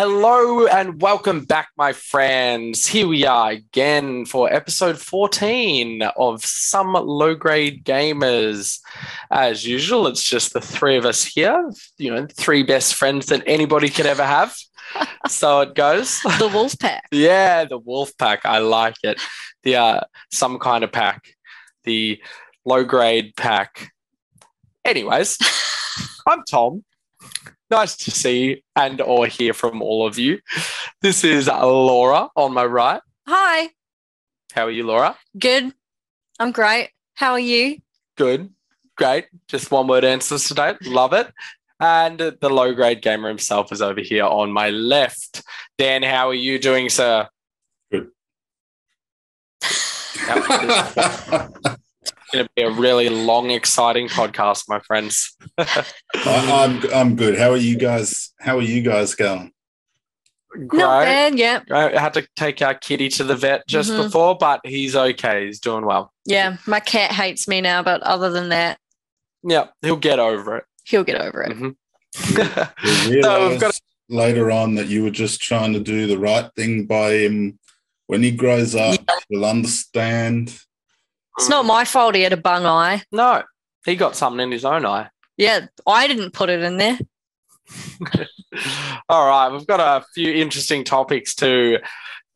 Hello and welcome back, my friends. Here we are again for episode 14 of Some Low Grade Gamers. As usual, it's just the three of us here, you know, three best friends that anybody could ever have. so it goes. The wolf pack. yeah, the wolf pack. I like it. The uh, some kind of pack, the low grade pack. Anyways, I'm Tom. Nice to see and or hear from all of you. This is Laura on my right. Hi. How are you, Laura? Good. I'm great. How are you? Good. Great. Just one word answers today. Love it. And the low grade gamer himself is over here on my left. Dan, how are you doing, sir? Good. It's going to be a really long, exciting podcast, my friends. I, I'm I'm good. How are you guys? How are you guys going? Not bad. Yeah. I had to take our kitty to the vet just Mhm. before, but he's okay. He's doing well. Yeah. My cat hates me now, but other than that, Yeah, he'll get over it. he'll get over it. Mhm. We So we've realised got- later on that you were just trying to do the right thing by him. When he grows up, he'll understand. It's not my fault he had a bung eye. no, he got something in his own eye. Yeah. I didn't put it in there. All right, we've got a few interesting topics to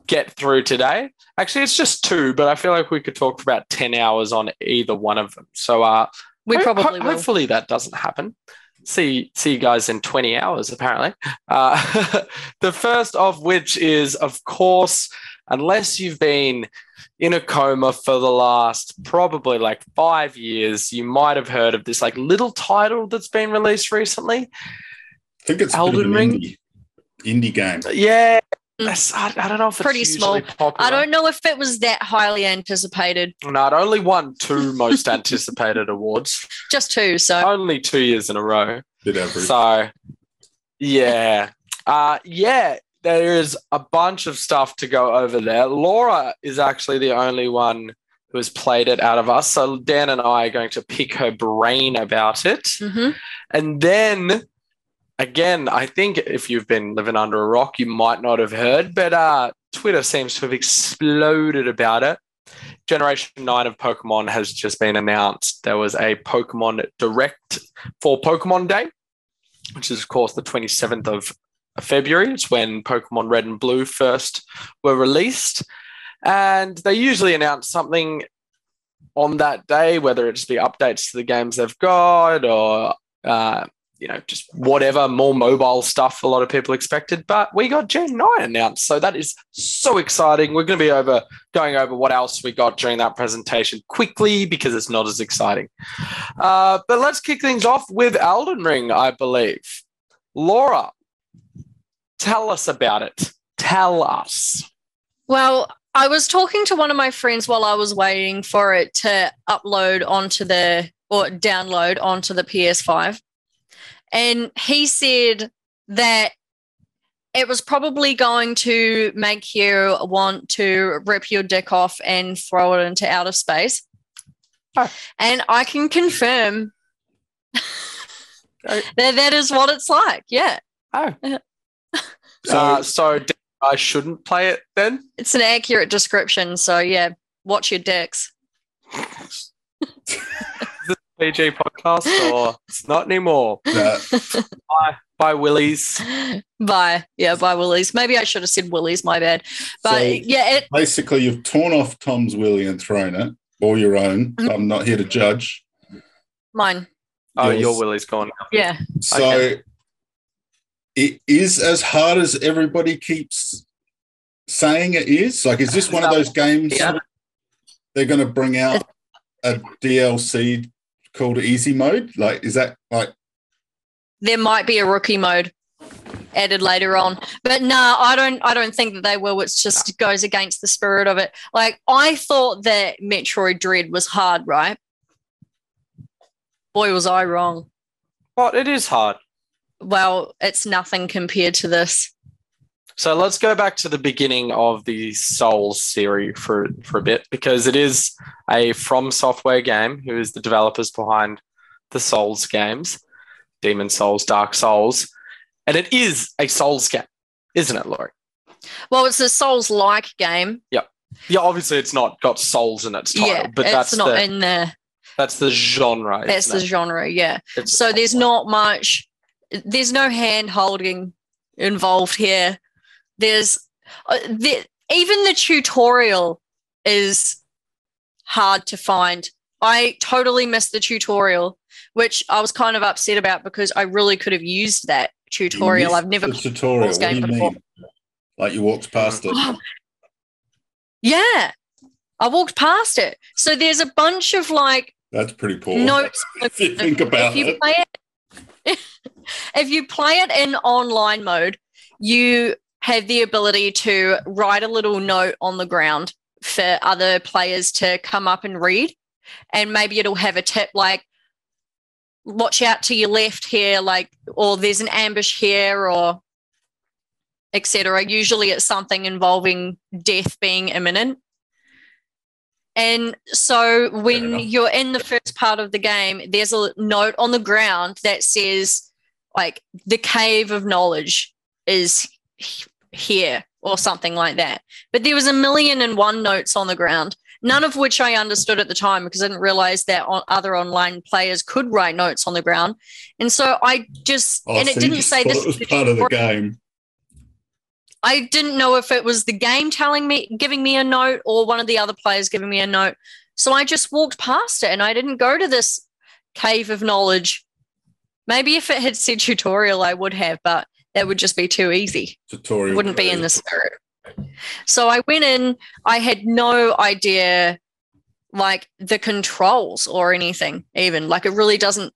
get through today. Actually, it's just two, but I feel like we could talk for about 10 hours on either one of them. So uh, We ho- probably ho- hopefully that doesn't happen. See, see you guys in 20 hours, apparently. Uh, the first of which is, of course, unless you've been in a coma for the last probably like five years, you might have heard of this like little title that's been released recently. I think it's a bit of Elden Ring? indie, indie game. Yeah. Mm. I, I don't know if it's Pretty small. Popular. I don't know if it was that highly anticipated. No, it only won two most anticipated awards, Just two. So only two years in a row. Bit average. So, yeah, uh, yeah, there is a bunch of stuff to go over there. Laura is actually the only one who has played it out of us. So Dan and I are going to pick her brain about it, Mhm. and then. Again, I think if you've been living under a rock, you might not have heard, but uh, Twitter seems to have exploded about it. Generation 9 of Pokemon has just been announced. There was a Pokemon Direct for Pokemon Day, which is, of course, the 27th of February. It's when Pokemon Red and Blue first were released. And they usually announce something on that day, whether it's the updates to the games they've got or, uh, you know, just whatever more mobile stuff a lot of people expected. But we got Gen 9 announced. So that is so exciting. We're going to be over going over what else we got during that presentation quickly because it's not as exciting. Uh, but let's kick things off with Elden Ring, I believe. Laura, tell us about it. Tell us. Well, I was talking to one of my friends while I was waiting for it to upload onto the or download onto the PS5. And he said that it was probably going to make you want to rip your dick off and throw it into outer space. Oh. And I can confirm that that is what it's like. Yeah. Oh. Uh, So, uh, so d- I shouldn't play it then? It's an accurate description. So, yeah, watch your dicks. PG podcast or it's not anymore. uh, Bye, Willies. Bye. Yeah, bye, Willies. Maybe I should have said Willies, my bad. But So- yeah, it, basically, you've torn off Tom's Willie and thrown it, or your own. Mm-hmm. I'm not here to judge. mine. Oh, your Willie's gone. Yeah. So Okay. It is as hard as everybody keeps saying it is. Like, is this one of those games Yeah. they're going to bring out a DLC called Easy Mode? Like, is that like There might be a rookie mode added later on. But no, I don't I don't think that they will. It's just goes against the spirit of it. Like I thought that Metroid Dread was hard, right? Boy, was I wrong. But it is hard. Well, it's nothing compared to this. So let's go back to the beginning of the Souls series for, for a bit because it is a From Software game who is the developers behind the Souls games, Demon Souls, Dark Souls, and it is a Souls game. isn't it, Laurie? Well, it's a Souls-like game. Yeah, Yeah, obviously it's not got souls in its title, yeah, but that's not the in the that's the genre. that's the it? genre. Yeah. It's So there's not much. There's no hand holding involved here. There's uh, the, even the tutorial is hard to find. I totally missed the tutorial, which I was kind of upset about because I really could have used that tutorial. I've never the tutorial. What do game you before. mean? Like you walked past it. Yeah. I walked past it. So there's a bunch of like That's pretty poor. notes. if you think about if you it. it if you play it in online mode, you have the ability to write a little note on the ground for other players to come up and read. And maybe it'll have a tip like watch out to your left here, like or there's an ambush here or etc. Usually it's something involving death being imminent. And so when you're in the first part of the game, there's a note on the ground that says, like, the cave of knowledge is here or something like that. But there was a million and one notes on the ground, none of which I understood at the time because I didn't realize that on other online players could write notes on the ground. And so I just, Oh, and it so didn't say this was part of the game. I didn't know if it was the game telling me, giving me a note, or one of the other players giving me a note. So I just walked past it and I didn't go to this cave of knowledge. Maybe if it had said tutorial, I would have, but that would just be too easy. Tutorial. Wouldn't be in the spirit. So I went in, I had no idea like the controls or anything, even. Like it really doesn't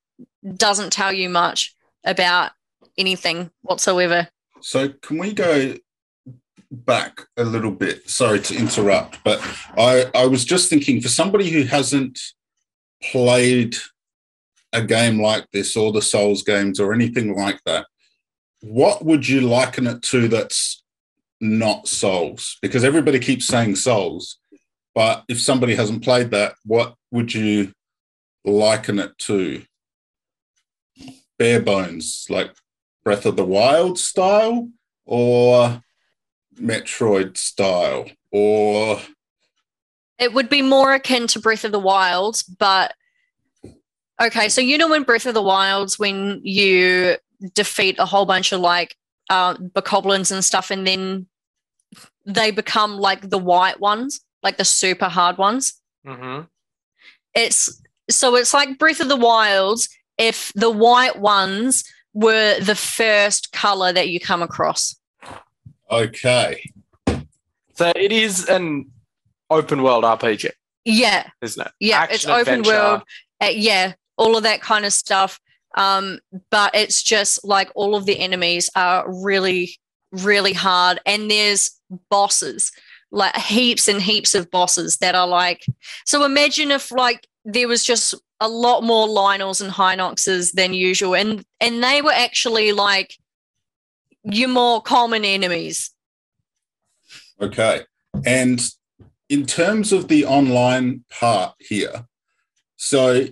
doesn't tell you much about anything whatsoever. So can we go back a little bit? Sorry to interrupt, but I, I was just thinking for somebody who hasn't played a game like this or the Souls games or anything like that, what would you liken it to that's not Souls? Because everybody keeps saying Souls, but if somebody hasn't played that, what would you liken it to? Bare bones, like Breath of the Wild style or Metroid style or It would be more akin to Breath of the Wild, but okay. So you know when Breath of the Wilds, when you defeat a whole bunch of like uh, bokoblins and stuff, and then they become like the white ones, like the super hard ones. hmm It's so it's like Breath of the Wilds if the white ones were the first color that you come across. okay. So it is an open world RPG, Yeah, isn't it? yeah, Action it's open adventure. world. uh, yeah, all of that kind of stuff. Um, but it's just like all of the enemies are really, really hard, and there's bosses, like heaps and heaps of bosses that are like. So imagine if like there was just a lot more Lynels and Hinoxes than usual, and and they were actually like your more common enemies. Okay. And in terms of the online part here, so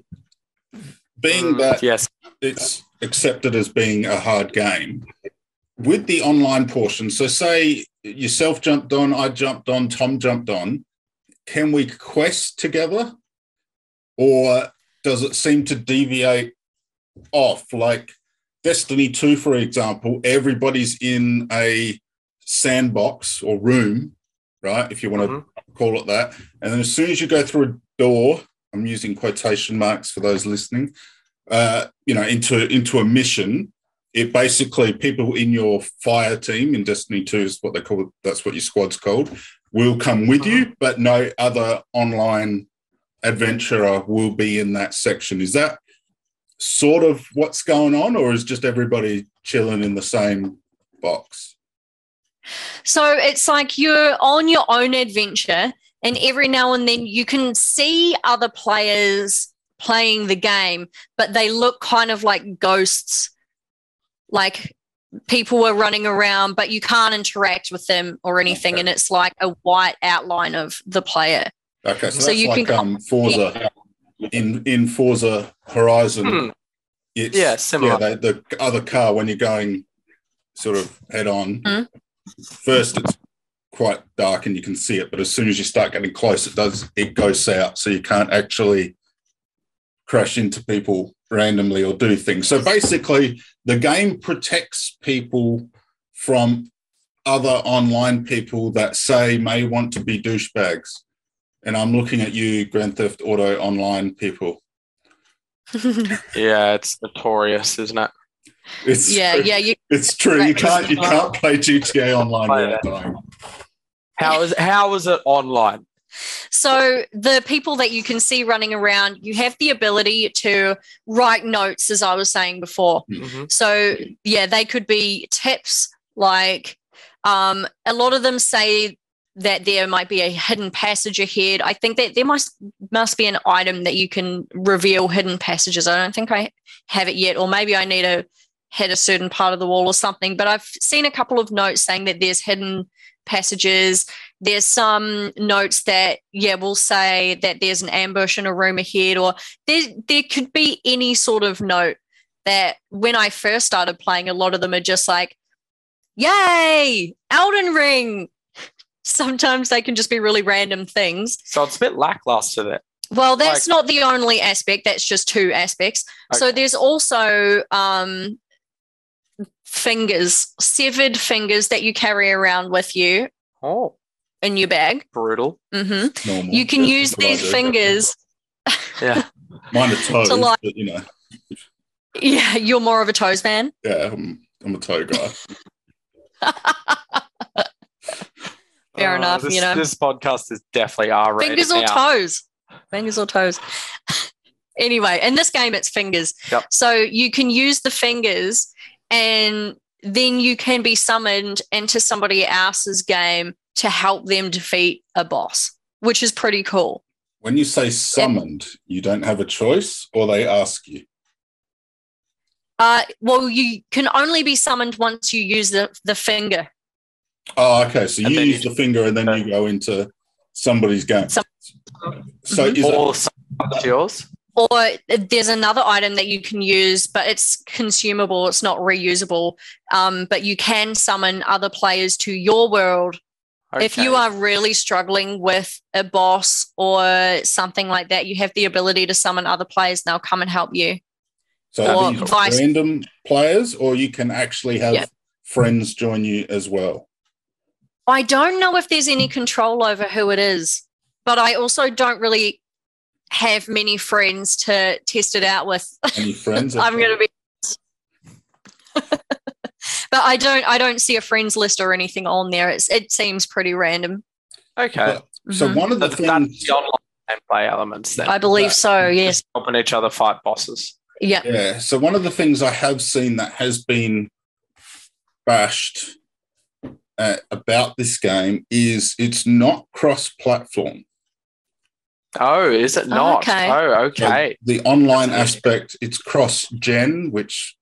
being Mm, that yes. it's accepted as being a hard game, with the online portion, so say yourself jumped on, I jumped on, Tom jumped on, can we quest together? Or does it seem to deviate off? Like Destiny 2, for example, everybody's in a sandbox or room, right? If you want to Mhm. call it that. And then as soon as you go through a door, I'm using quotation marks for those listening, uh, you know, into into a mission, it basically people in your fire team in Destiny 2 is what they call it, that's what your squad's called, will come with you, but no other online adventurer will be in that section. Is that sort of what's going on, or is just everybody chilling in the same box? So it's like you're on your own adventure, and every now and then you can see other players playing the game, but they look kind of like ghosts. Like people were running around, but you can't interact with them or anything. Okay. And it's like a white outline of the player. Okay, so, So that's you like can- um, Forza in in Forza Horizon. Hmm. It's, Yeah, similar. Yeah, they, the other car when you're going sort of head on, Hmm. first it's quite dark and you can see it, but as soon as you start getting close, it does it goes out, so you can't actually crash into people randomly or do things. So basically, the game protects people from other online people that say may want to be douchebags. And I'm looking at you, Grand Theft Auto Online people. Yeah, it's notorious, isn't it? It's yeah, true. yeah. You It's true. You can't you can't play GTA Online without dying. How is how is it online? So the people that you can see running around, you have the ability to write notes, as I was saying before. Mhm. So yeah, they could be tips like um, a lot of them say that there might be a hidden passage ahead. I think that there must must be an item that you can reveal hidden passages. I don't think I have it yet, or maybe I need to hit a certain part of the wall or something. But I've seen a couple of notes saying that there's hidden passages. There's some notes that yeah will say that there's an ambush in a room ahead, or there there could be any sort of note that when I first started playing, a lot of them are just like, "Yay, Elden Ring." Sometimes they can just be really random things. So it's a bit lackluster there. Well, that's Like- not the only aspect. That's just two aspects. So there's also um, fingers, severed fingers that you carry around with you Oh, in your bag. brutal. hmm Normal. You can That's use these fingers. Yeah. Mine are toes, to like- but you know, Yeah, you're more of a toes man. yeah, I'm, I'm a toe guy. Fair Oh, enough, This, you know. this podcast is definitely R rated. fingers or now. toes fingers or toes anyway in this game it's fingers Yep. so you can use the fingers and then you can be summoned into somebody else's game to help them defeat a boss which is pretty cool When you say summoned, you don't have a choice, or they ask you. uh, well you can only be summoned once you use the, the finger Oh, okay. So you use the finger, and then you go into somebody's game. Some- so Mhm. is that, Or something yours. or there's another item that you can use but it's consumable it's not reusable um, but you can summon other players to your world If you are really struggling with a boss or something like that, you have the ability to summon other players and they'll come and help you. so or are these vice- random players, or you can actually have Yeah. friends join you as well. I don't know if there's any control over who it is, but I also don't really have many friends to test it out with. Any friends? I'm going to be But I don't I don't see a friends list or anything on there. It's it seems pretty random. okay. So Mhm. one of the That's, that's things, the online gameplay elements then. I believe so, yes. helping each other fight bosses. Yeah. yeah. So one of the things I have seen that has been bashed uh, about this game is it's not cross-platform. Oh, is it not? Okay. Oh, So okay. the online aspect, it's cross-gen, which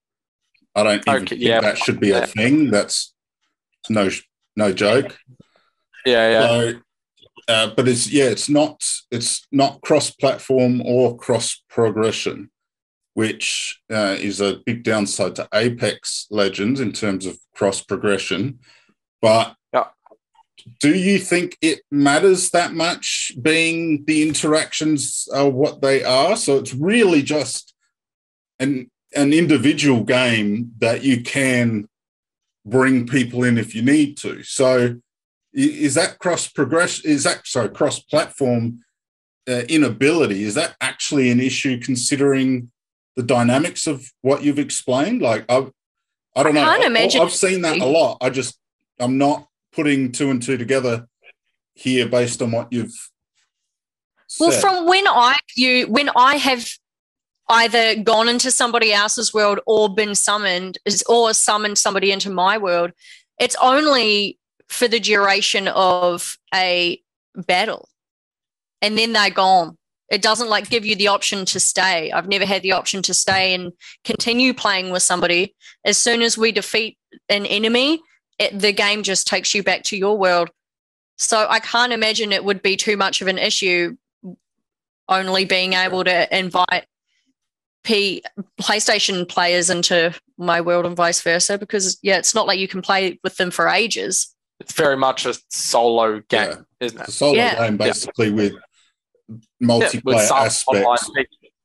I don't even Okay, think yeah. that should be a thing. That's no no joke. Yeah, yeah. So, uh, but it's yeah, it's not it's not cross-platform or cross-progression, which uh, is a big downside to Apex Legends in terms of cross-progression. But Yeah. do you think it matters that much? Being the interactions are what they are, so it's really just an an individual game that you can bring people in if you need to. So is that cross progress is that sorry cross platform uh, inability is that actually an issue considering the dynamics of what you've explained? Like i i don't I know can't I- imagine i've seen that a lot. I just i'm not putting two and two together here based on what you've Well, from when I you when I have either gone into somebody else's world or been summoned or summoned somebody into my world, it's only for the duration of a battle. And then they're gone. It doesn't like give you the option to stay. I've never had the option to stay and continue playing with somebody. As soon as we defeat an enemy, it, the game just takes you back to your world. So I can't imagine it would be too much of an issue only being able to invite P PlayStation players into my world and vice versa because yeah, it's not like you can play with them for ages. It's very much a solo game, Yeah. isn't It's it? a solo Yeah. game basically with Yeah, multiplayer with some aspects,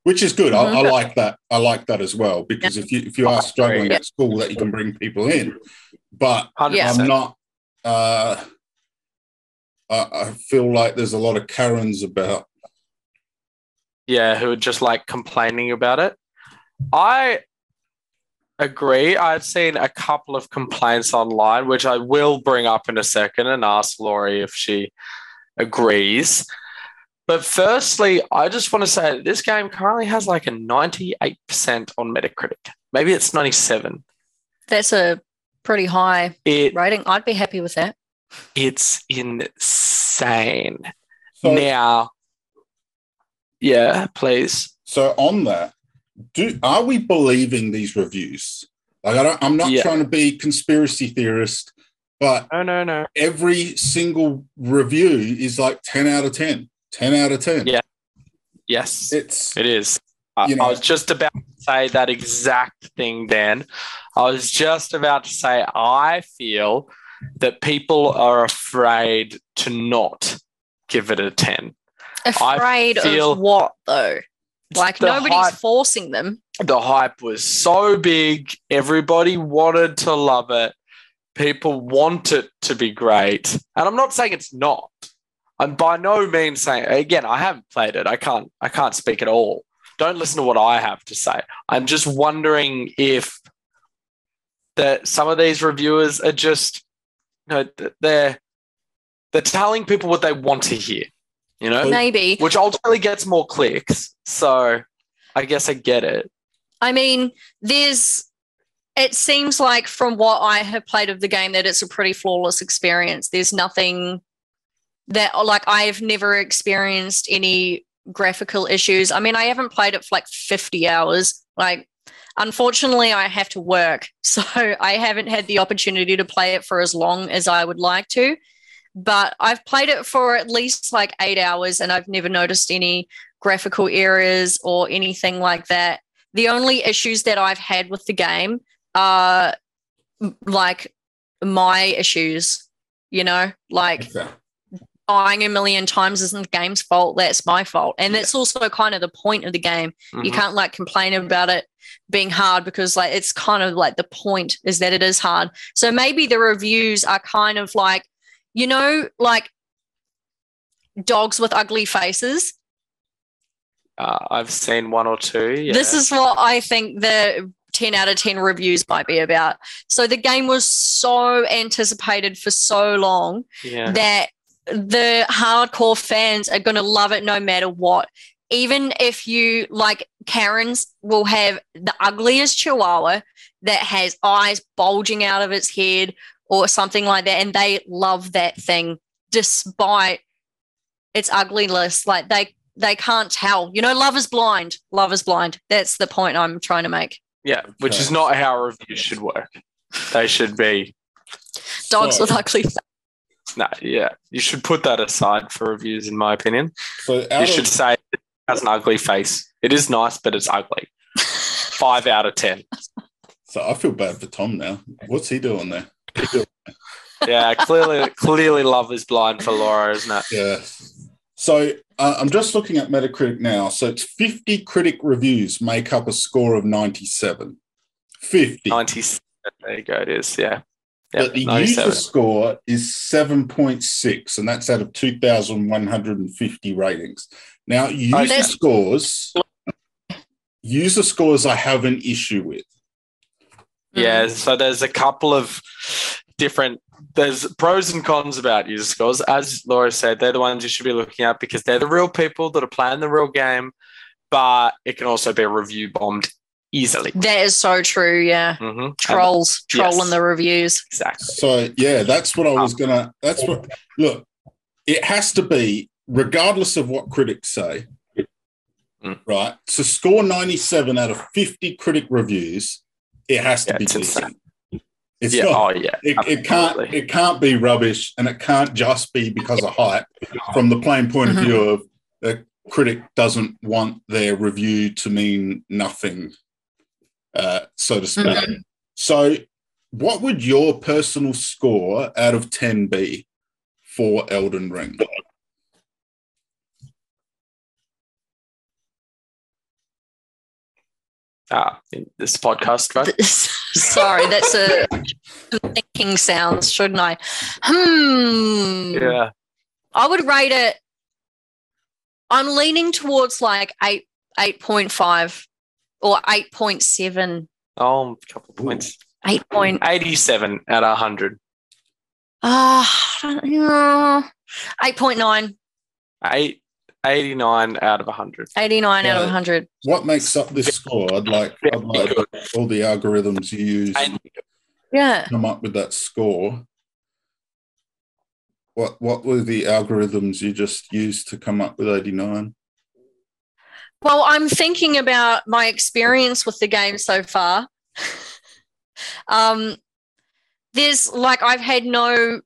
which is good. I, I Mhm. like that. I like that as well because if you if you are struggling, Yeah. it's cool that you can bring people in. But 100%. I'm not. Uh, I, I feel like there's a lot of Karens about. Yeah, who are just like complaining about it. I agree. I've seen a couple of complaints online, which I will bring up in a second and ask Laurie if she agrees. But firstly, I just want to say that this game currently has like a 98% on Metacritic. Maybe it's 97. That's a pretty high It rating. I'd be happy with that. it's insane. So, now, yeah, please. so on that, do are we believing these reviews? Like I don't, I'm not Yeah. trying to be conspiracy theorist, but No, no, no. every single review is like 10 out of 10. 10 out of 10. Yeah. Yes. It's It is. I, know- I was just about to say that exact thing, Dan. I was just about to say, I feel that people are afraid to not give it a 10. Afraid of what though? Like nobody's hype- forcing them. The hype was so big. Everybody wanted to love it. People want it to be great. And I'm not saying it's not. I'm by no means saying again, I haven't played it. I can't I can't speak at all. Don't listen to what I have to say. I'm just wondering if that some of these reviewers are just you know they're they're telling people what they want to hear, you know, Maybe. which ultimately gets more clicks. So I guess I get it. I mean, there's. It seems like from what I have played of the game that it's a pretty flawless experience. There's nothing that like I've never experienced any graphical issues. I mean, I haven't played it for like 50 hours. Like, unfortunately, I have to work, so I haven't had the opportunity to play it for as long as I would like to. But I've played it for at least like eight hours, and I've never noticed any graphical errors or anything like that. The only issues that I've had with the game are like my issues, you know, like okay. dying a million times isn't the game's fault. That's my fault. And that's also kind of the point of the game. You Mhm. can't like complain about it being hard because like it's kind of like the point is that it is hard. So maybe the reviews are kind of like, you know, like dogs with ugly faces. Uh, I've seen one or two. Yeah. This is what I think the 10 out of 10 reviews might be about. So the game was so anticipated for so long yeah. that the hardcore fans are going to love it no matter what. Even if you like Karen's will have the ugliest chihuahua that has eyes bulging out of its head or something like that, and they love that thing despite its ugliness. Like they they can't tell. You know, love is blind. Love is blind. That's the point I'm trying to make. Yeah, which is not how reviews should work. They should be Dogs So- with ugly. no, yeah. You should put that aside for reviews, in my opinion. So You out should of, say it has an ugly face. It is nice, but it's ugly. Five out of ten. so I feel bad for Tom now. What's he doing there? Yeah, clearly, clearly, love is blind for Laura, isn't it? Yeah. So uh, I'm just looking at Metacritic now. So it's 50 critic reviews make up a score of 97. 50. Ninety. There you go. It is. Yeah. Yeah. but the user score is 7.6, and that's out of 2,150 ratings. Now, user that's- scores, user scores I have an issue with. Yeah, so there's a couple of different there's pros and cons about user scores. As Laura said, they're the ones you should be looking at because they're the real people that are playing the real game, but it can also be review bombed easily. That is so true. Yeah. hmm Trolls, yes. trolling the reviews. Exactly. So, yeah, that's what I was going to. That's what, look, it has to be, regardless of what critics say, Mm. right? To score 97 out of 50 critic reviews, it has to Yeah, be it's decent. It's yeah. not, Oh, yeah. it, it can't it can't be rubbish and it can't just be because of hype from the plain point Mhm. of view of a critic doesn't want their review to mean nothing, uh, so to speak. Mhm. So, what would your personal score out of 10 be for Elden Ring? Ah, this podcast, right? Sorry, that's a thinking sounds, shouldn't I? Hmm. Yeah. I would rate it. I'm leaning towards like eight, eight point five, or eight point seven. Oh, a couple of points. Eight point eighty-seven out of 100. Ah, eight point nine. Eight, 89 out of 100. 89 out of 100. What makes up this score? I'd like, I'd like all the algorithms you use And Yeah. come up with that score. What what were the algorithms you just used to come up with 89? Well, I'm thinking about my experience with the game so far. um, there's like, I've had no,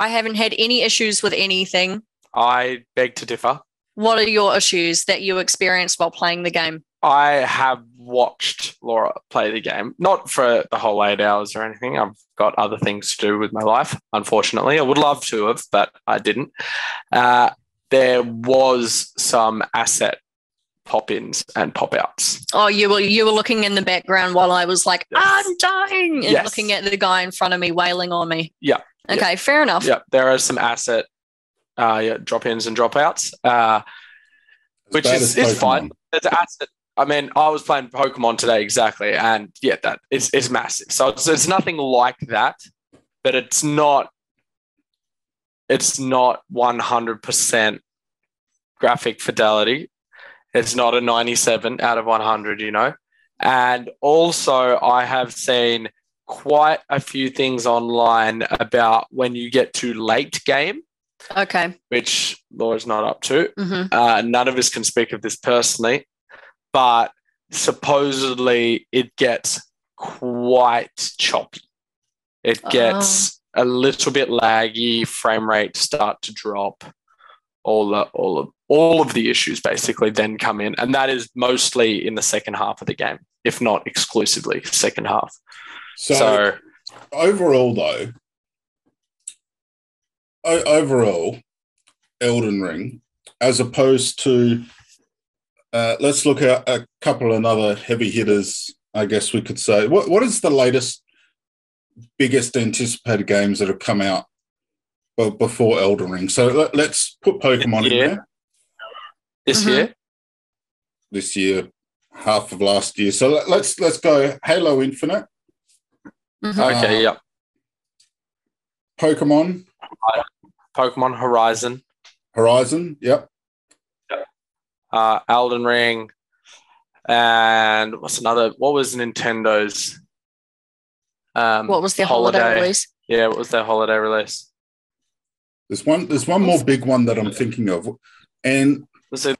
I haven't had any issues with anything. I beg to differ. What are your issues that you experienced while playing the game? I have watched Laura play the game, not for the whole eight hours or anything. I've got other things to do with my life, unfortunately. I would love to have, but I didn't. Uh, there was some asset pop ins and pop outs. Oh, you were you were looking in the background while I was like, Yes. I'm dying, and Yes. looking at the guy in front of me wailing on me. Yeah. Okay, fair enough. Yeah, there are some asset uh, yeah, drop ins and drop outs, uh, which is, is fine. It's asset. I mean, I was playing Pokemon today exactly, and yeah, that is it's massive. So it's, it's nothing like that, but it's not. It's not one hundred percent graphic fidelity. It's not a ninety-seven out of one hundred, you know. And also, I have seen quite a few things online about when you get to late game, Okay. which Laura's not up to. hmm Uh, none of us can speak of this personally, but supposedly it gets quite choppy. It gets a little bit laggy, frame rate start to drop. All the all of all of the issues basically then come in, and that is mostly in the second half of the game, if not exclusively second half. So, so overall, though, o- overall, Elden Ring, as opposed to, uh, let's look at a couple of other heavy hitters. I guess we could say. What what is the latest, biggest anticipated games that have come out be- before Elden Ring? So let, us put Pokemon in Yeah. there this Mhm. year, this year, half of last year. So let, let's let's go Halo Infinite, Mhm. okay, Uh, yeah, Pokemon Pokemon Horizon, Horizon. Yep. uh, Elden Ring, and what's another? What was Nintendo's? Um, What was their holiday, release? Yeah, what was their holiday release? There's one. There's one more big one that I'm thinking of, and Was it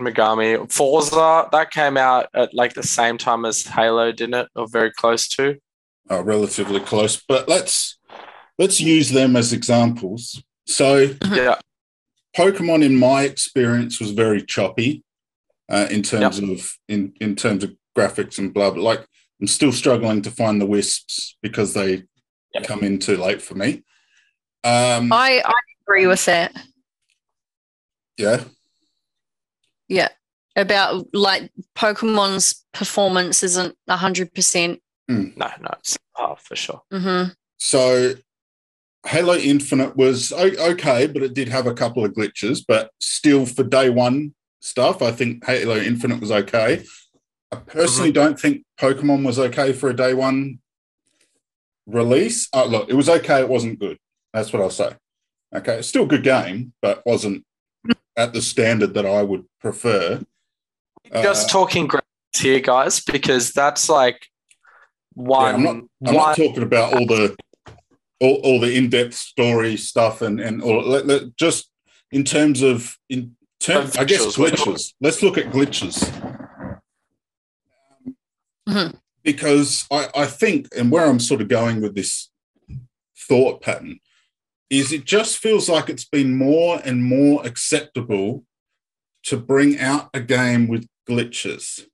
Megami Forza? That came out at like the same time as Halo, didn't it? Or very close to. uh, relatively close. But let's let's use them as examples. So Yeah, Pokemon, in my experience, was very choppy uh, in terms of in in terms of graphics and blah. But like, I'm still struggling to find the wisps because they Yep. come in too late for me. Um, I, I agree with that. yeah, Yeah, About like Pokemon's performance isn't 100%. no, no, it's half for sure. hmm So Halo Infinite was okay, but it did have a couple of glitches. But still, for day one stuff, I think Halo Infinite was okay. I personally don't think Pokemon was okay for a day one release. Uh, look, it was okay. It wasn't good. That's what I'll say. Okay, it's still a good game, but wasn't at the standard that I would prefer. Just Uh, talking graphics here, guys, because that's like Yeah, one. I'm not. I'm one not talking about all the all, all the in-depth story stuff and and all. Let, let- just in terms of in terms, I guess Visuals, we're talking- glitches. Let's look at glitches. Mhm. Because I, I think, and where I'm sort of going with this thought pattern, is it just feels like it's been more and more acceptable to bring out a game with glitches.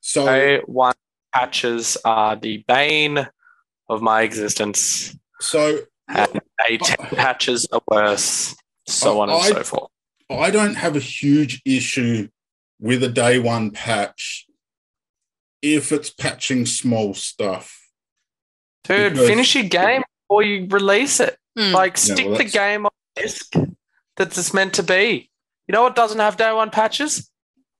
So Day one patches are the bane of my existence. so And day 10 patches are worse. So on and I- so forth. I don't have a huge issue with a day one patch if it's patching small stuff. Dude, Because- finish your game before you release it. Mm. Like, Yeah, stick well, the game on disc that it's meant to be. You know what doesn't have day one patches?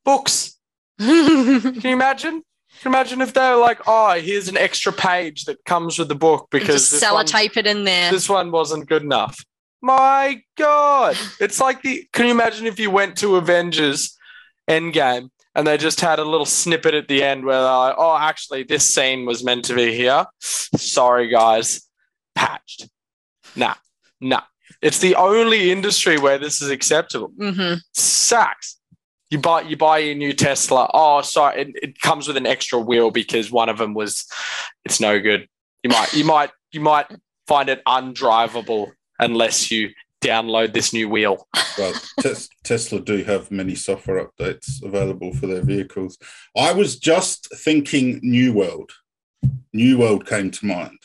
Books. Can you imagine? Can you imagine if they were like, oh, here's an extra page that comes with the book because Just this one, sellotape it in there. this one wasn't good enough. My God. It's like the can you imagine if you went to Avengers Endgame and they just had a little snippet at the end where they're like, oh, actually, this scene was meant to be here. Sorry, guys. Patched. Nah, nah. It's the only industry where this is acceptable. hmm Sucks. You buy you buy a new Tesla. Oh, sorry, it, it comes with an extra wheel because one of them was it's no good. You might you might you might find it undrivable unless you download this new wheel. Well, Tes- Tesla do have many software updates available for their vehicles. I was just thinking New World. New World came to mind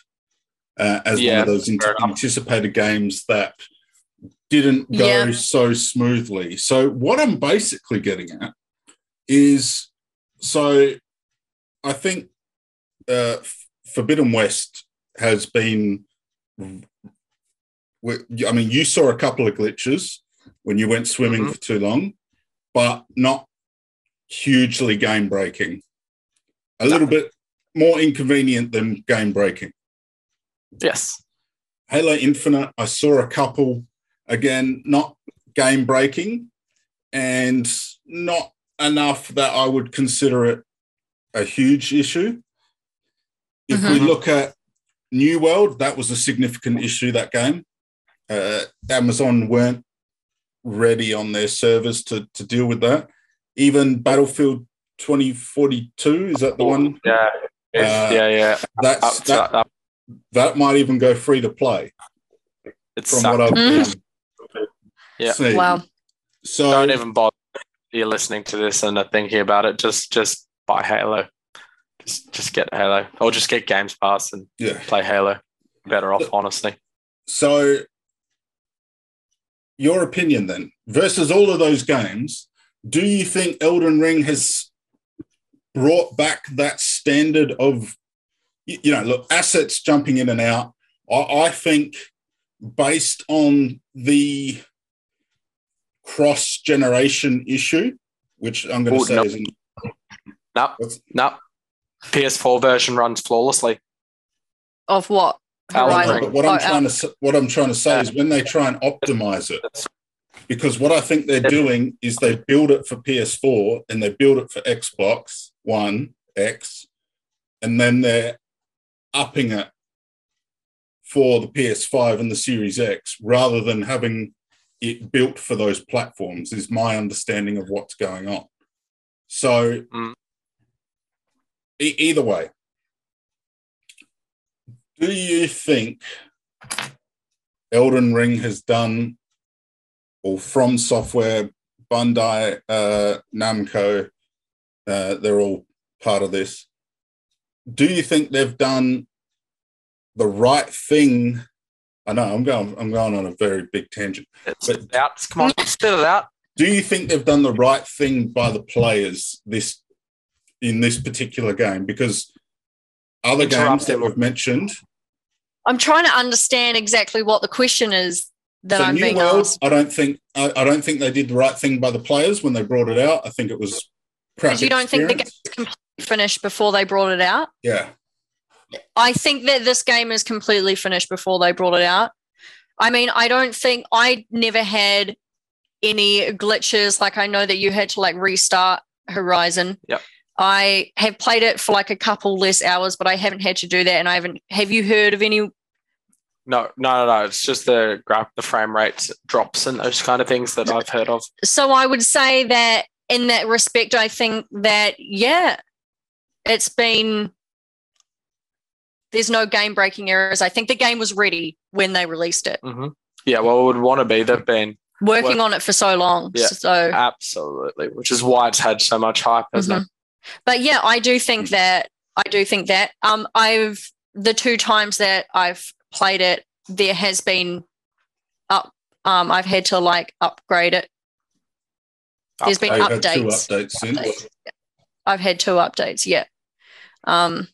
uh, as one of those anticipated games that didn't go Yeah. so smoothly. So, what I'm basically getting at is so I think uh, Forbidden West has been. I mean, you saw a couple of glitches when you went swimming Mhm. for too long, but not hugely game breaking. A little bit more inconvenient than game breaking. Yes. Halo Infinite, I saw a couple again, not game breaking and not enough that I would consider it a huge issue. If we Mhm. look at New World, that was a significant issue that game. Uh, Amazon weren't ready on their servers to, to deal with that. Even Battlefield 2042, is that the one? Yeah. Uh, yeah, yeah. That's, that, that might even go free to play It's from sucked. what I've Mm. Been Yeah. seeing. Wow. So Don't even bother. You're listening to this and are thinking about it. Just just buy Halo. Just just get Halo. Or just get Games Pass and yeah. play Halo. Better off, honestly. So your opinion then versus all of those games, do you think Elden Ring has brought back that standard of you you know, look, assets jumping in and out? I, I think based on the cross generation issue, which I'm going to oh, say no. isn't No, What's- no. PS4 version runs flawlessly. Of what? Horizon. But what I'm Oh, trying to what I'm trying to say is when they try and optimize it, because what I think they're doing is they build it for PS4 and they build it for Xbox One X, and then they're upping it for the PS5 and the Series X rather than having it built for those platforms. Is my understanding of what's going on. So Mm. e- either way, do you think Elden Ring has done, or from software, Bandai, uh, Namco, uh, they're all part of this. Do you think they've done the right thing? I know I'm going. I'm going on a very big tangent. Spit it out. Come on, spit it out. Do you think they've done the right thing by the players this in this particular game? Because other games that him. we've mentioned, I'm trying to understand exactly what the question is that so I'm New being World, asked. I don't think I, I don't think they did the right thing by the players when they brought it out. I think it was crap. Because you don't think the experience. game's completely finished before they brought it out? Yeah, I think that this game is completely finished before they brought it out. I mean, I don't think I never had any glitches. Like I know that you had to like restart Horizon. Yep. I have played it for like a couple less hours, but I haven't had to do that. And I haven't. Have you heard of any? No, no, no, no. It's just the graph, the frame rate drops and those kind of things that I've heard of. So I would say that in that respect, I think that yeah, it's been. There's no game breaking errors. I think the game was ready when they released it. hmm Yeah, well, it would want to be. They've been working Work- on it for so long. Yeah. So Absolutely, which is why it's had so much hype, hasn't it? but yeah, I do think that I do think that um I've the two times that I've played it, there has been up um I've had to like upgrade it. There's been I've two updates. updates since. Updates. I've had two updates, yeah. Um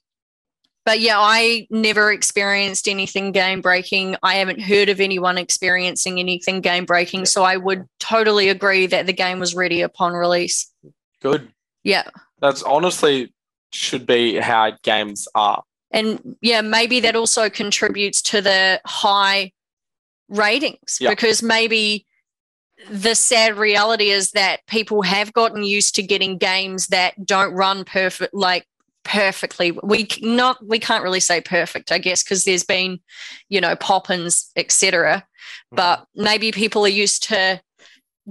but yeah, I never experienced anything game breaking. I haven't heard of anyone experiencing anything game breaking. So I would totally agree that the game was ready upon release. Good. Yeah. That's honestly should be how games are. And yeah, maybe that also contributes to the high ratings Yeah. because maybe the sad reality is that people have gotten used to getting games that don't run perfect like perfectly. We not we can't really say perfect i guess because there's been you know pop-ins etc mm. but maybe people are used to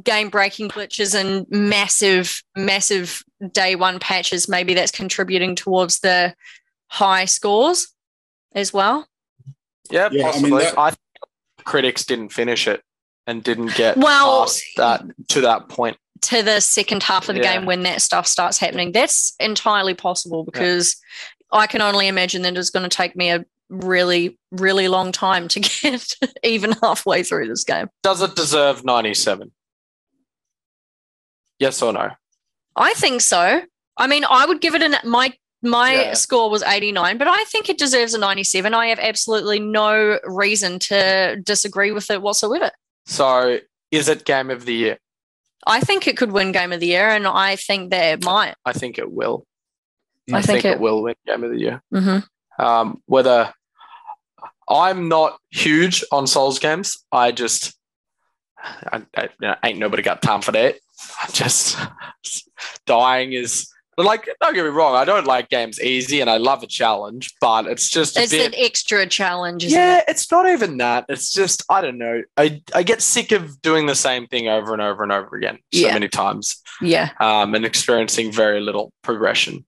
game breaking glitches and massive massive day one patches. Maybe that's contributing towards the high scores as well. Yeah, Yeah, I mean, possibly. I, think critics didn't finish it and didn't get Well- past that to that point. To the second half of the Yeah. game when that stuff starts happening that's entirely possible because i can only imagine that it's going to take me a really really long time to get even halfway through this game Does it deserve 97? Yes or no? i think so i mean i would give it an my my Yeah. score was 89 but i think it deserves a 97 i have absolutely no reason to disagree with it whatsoever So is it game of the year? I think it could win game of the year and i think that it might I think it will. I I, think think, it, it- will win game of the year. hmm Um, whether I'm not huge on Souls games, I just I, I, you know, ain't nobody got time for that. I'm just dying is like don't get me wrong, I don't like games easy and I love a challenge, but it's just a it's bit an extra challenge yeah, it? it's not even that. It's just I don't know. I I get sick of doing the same thing over and over and over again so Yeah. many times, yeah um, and experiencing very little progression.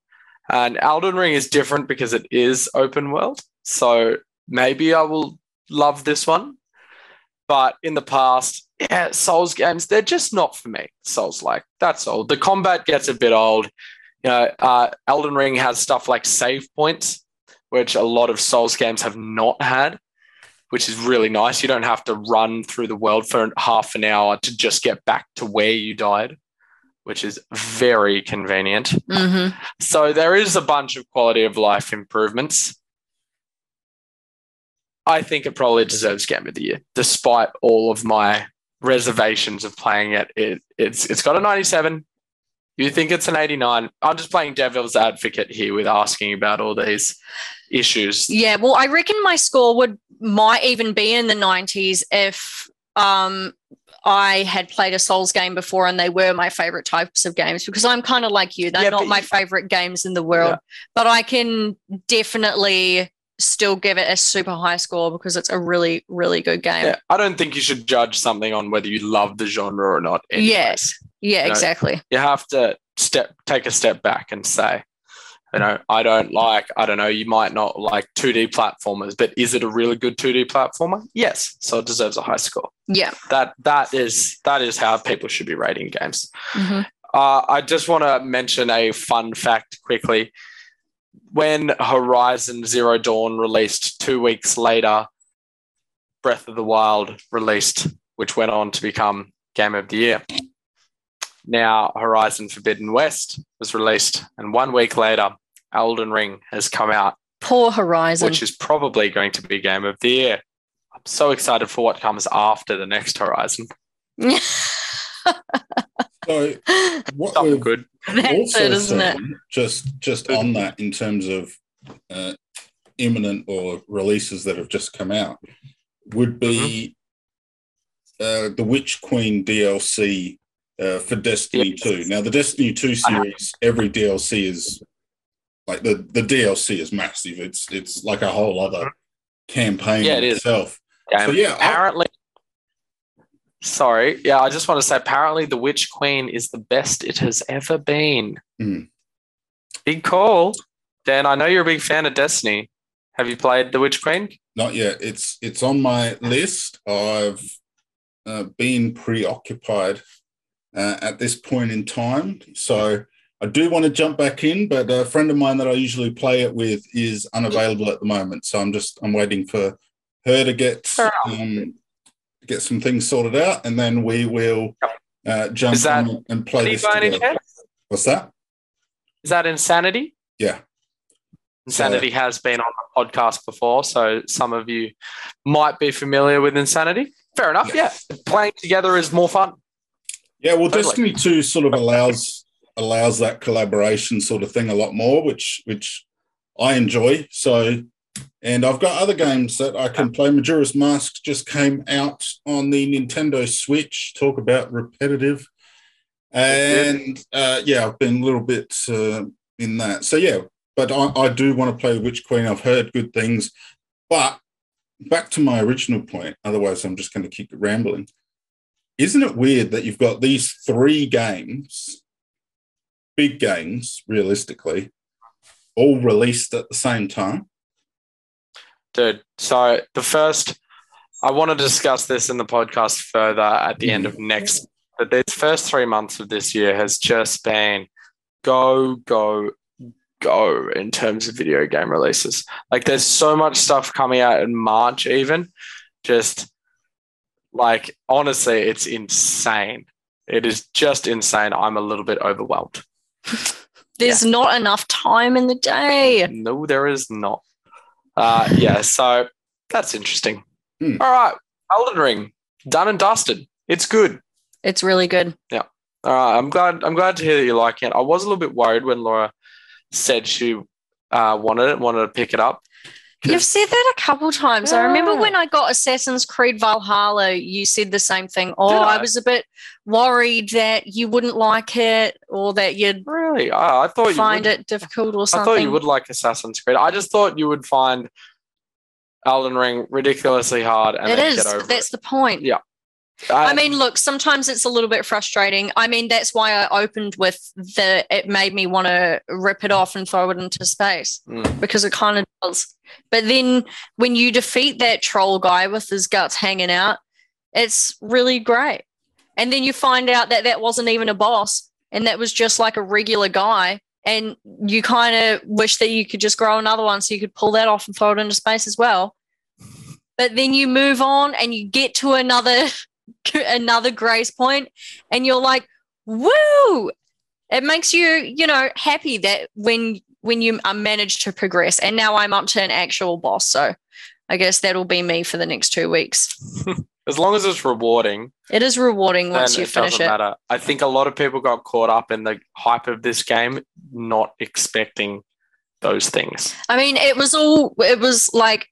And Elden Ring is different because it is open world, so maybe I will love this one. But in the past, yeah, Souls games they're just not for me. Souls like that's all. The combat gets a bit old. You know, uh, Elden Ring has stuff like save points, which a lot of Souls games have not had, which is really nice. You don't have to run through the world for half an hour to just get back to where you died, which is very convenient. hmm So there is a bunch of quality of life improvements. I think it probably deserves Game of the Year, despite all of my reservations of playing it. it it's it's got a 97. You think it's an 89. I'm just playing devil's advocate here with asking about all these issues. Yeah, well, I reckon my score would might even be in the 90s if um I had played a Souls game before and they were my favorite types of games because I'm kind of like you. They're Yeah, not my favorite games in the world, Yeah. but I can definitely still give it a super high score because it's a really, really good game. Yeah, I don't think you should judge something on whether you love the genre or not. anyways. Yes. Yeah, No. exactly. you have to step take a step back and say you know i don't like i don't know you might not like 2d platformers but is it a really good 2d platformer yes so it deserves a high score Yeah. that that is that is how people should be rating games Mhm. uh, i just want to mention a fun fact quickly when horizon zero dawn released two weeks later breath of the wild released which went on to become game of the year now, Horizon Forbidden West was released, and one week later, Elden Ring has come out, Poor Horizon. which is probably going to be Game of the Year. I'm so excited for what comes after the next Horizon. So what Something we've good. That's also it, isn't it? seen, just just on that in terms of uh, imminent or releases that have just come out would be Mm-hmm. uh, the Witch Queen DLC uh, for Destiny Yes. 2. Now the Destiny 2 series, every DLC is like the the DLC is massive. It's it's like a whole other campaign Yeah, it is. itself. So, yeah, I- apparently. Sorry, yeah, I just want to say apparently the Witch Queen is the best it has ever been. Mm. Big call. Dan, I know you're a big fan of Destiny. Have you played the Witch Queen? Not yet. It's it's on my list. I've uh, been preoccupied uh, at this point in time. So I do want to jump back in, but a friend of mine that I usually play it with is unavailable at the moment. So I'm just I'm waiting for her to get um, get some things sorted out, and then we will uh, jump Is that on and play this. Together. What's that? Is that Insanity? Yeah. Insanity has been on the podcast before, so some of you might be familiar with Insanity. Fair enough. Yeah, playing together is more fun. Yeah, well, Totally. Destiny Two sort of allows allows that collaboration sort of thing a lot more, which which I enjoy. So, and I've got other games that I can play. Majora's Mask just came out on the Nintendo Switch. Talk about repetitive, and uh, yeah, I've been a little bit uh, in that. So yeah, but I, I do want to play Witch Queen. I've heard good things, but back to my original point. Otherwise, I'm just going to keep rambling isn't it weird that you've got these three games, big games, realistically, all released at the same time? Dude, so the first, I want to discuss this in the podcast further at the end of mm-hmm. next. But these first three months of this year has just been go, go, go in terms of video game releases. Like there's so much stuff coming out in March, even. Just like, honestly, it's insane. It is just insane. I'm a little bit overwhelmed. There's not enough time in the day. No, there is not. Uh, yeah, so that's interesting. Hmm. All right, Elden Ring, done and dusted. It's good. It's really good. Yeah. All right, I'm glad. I'm glad to hear that you like it. I was a little bit worried when Laura said she uh, wanted it, wanted to pick it up. You've said that a couple times. I remember when I got Assassin's Creed Valhalla, you said the same thing. Oh, I? I? was a bit worried that you wouldn't like it or that you'd Really, I, I thought you find would, it difficult or I thought you would like Assassin's Creed. I just thought you would find Elden Ring ridiculously hard and It is. That's it. the point. Yeah. I Um, mean, look, sometimes it's a little bit frustrating. I mean, that's why I opened with the it made me want to rip it off and throw it into space mm, because it kind of does. But then when you defeat that troll guy with his guts hanging out, it's really great. And then you find out that that wasn't even a boss and that was just like a regular guy. And you kind of wish that you could just grow another one so you could pull that off and throw it into space as well. But then you move on and you get to another another grace point and you're like, woo! It makes you, you know, happy that when when you uh, manage to progress. And now I'm up to an actual boss. So I guess that'll be me for the next two weeks. as long as it's rewarding, It is rewarding once you it finish doesn't it. matter. I think a lot of people got caught up in the hype of this game, not expecting those things. I mean, it was all, it was like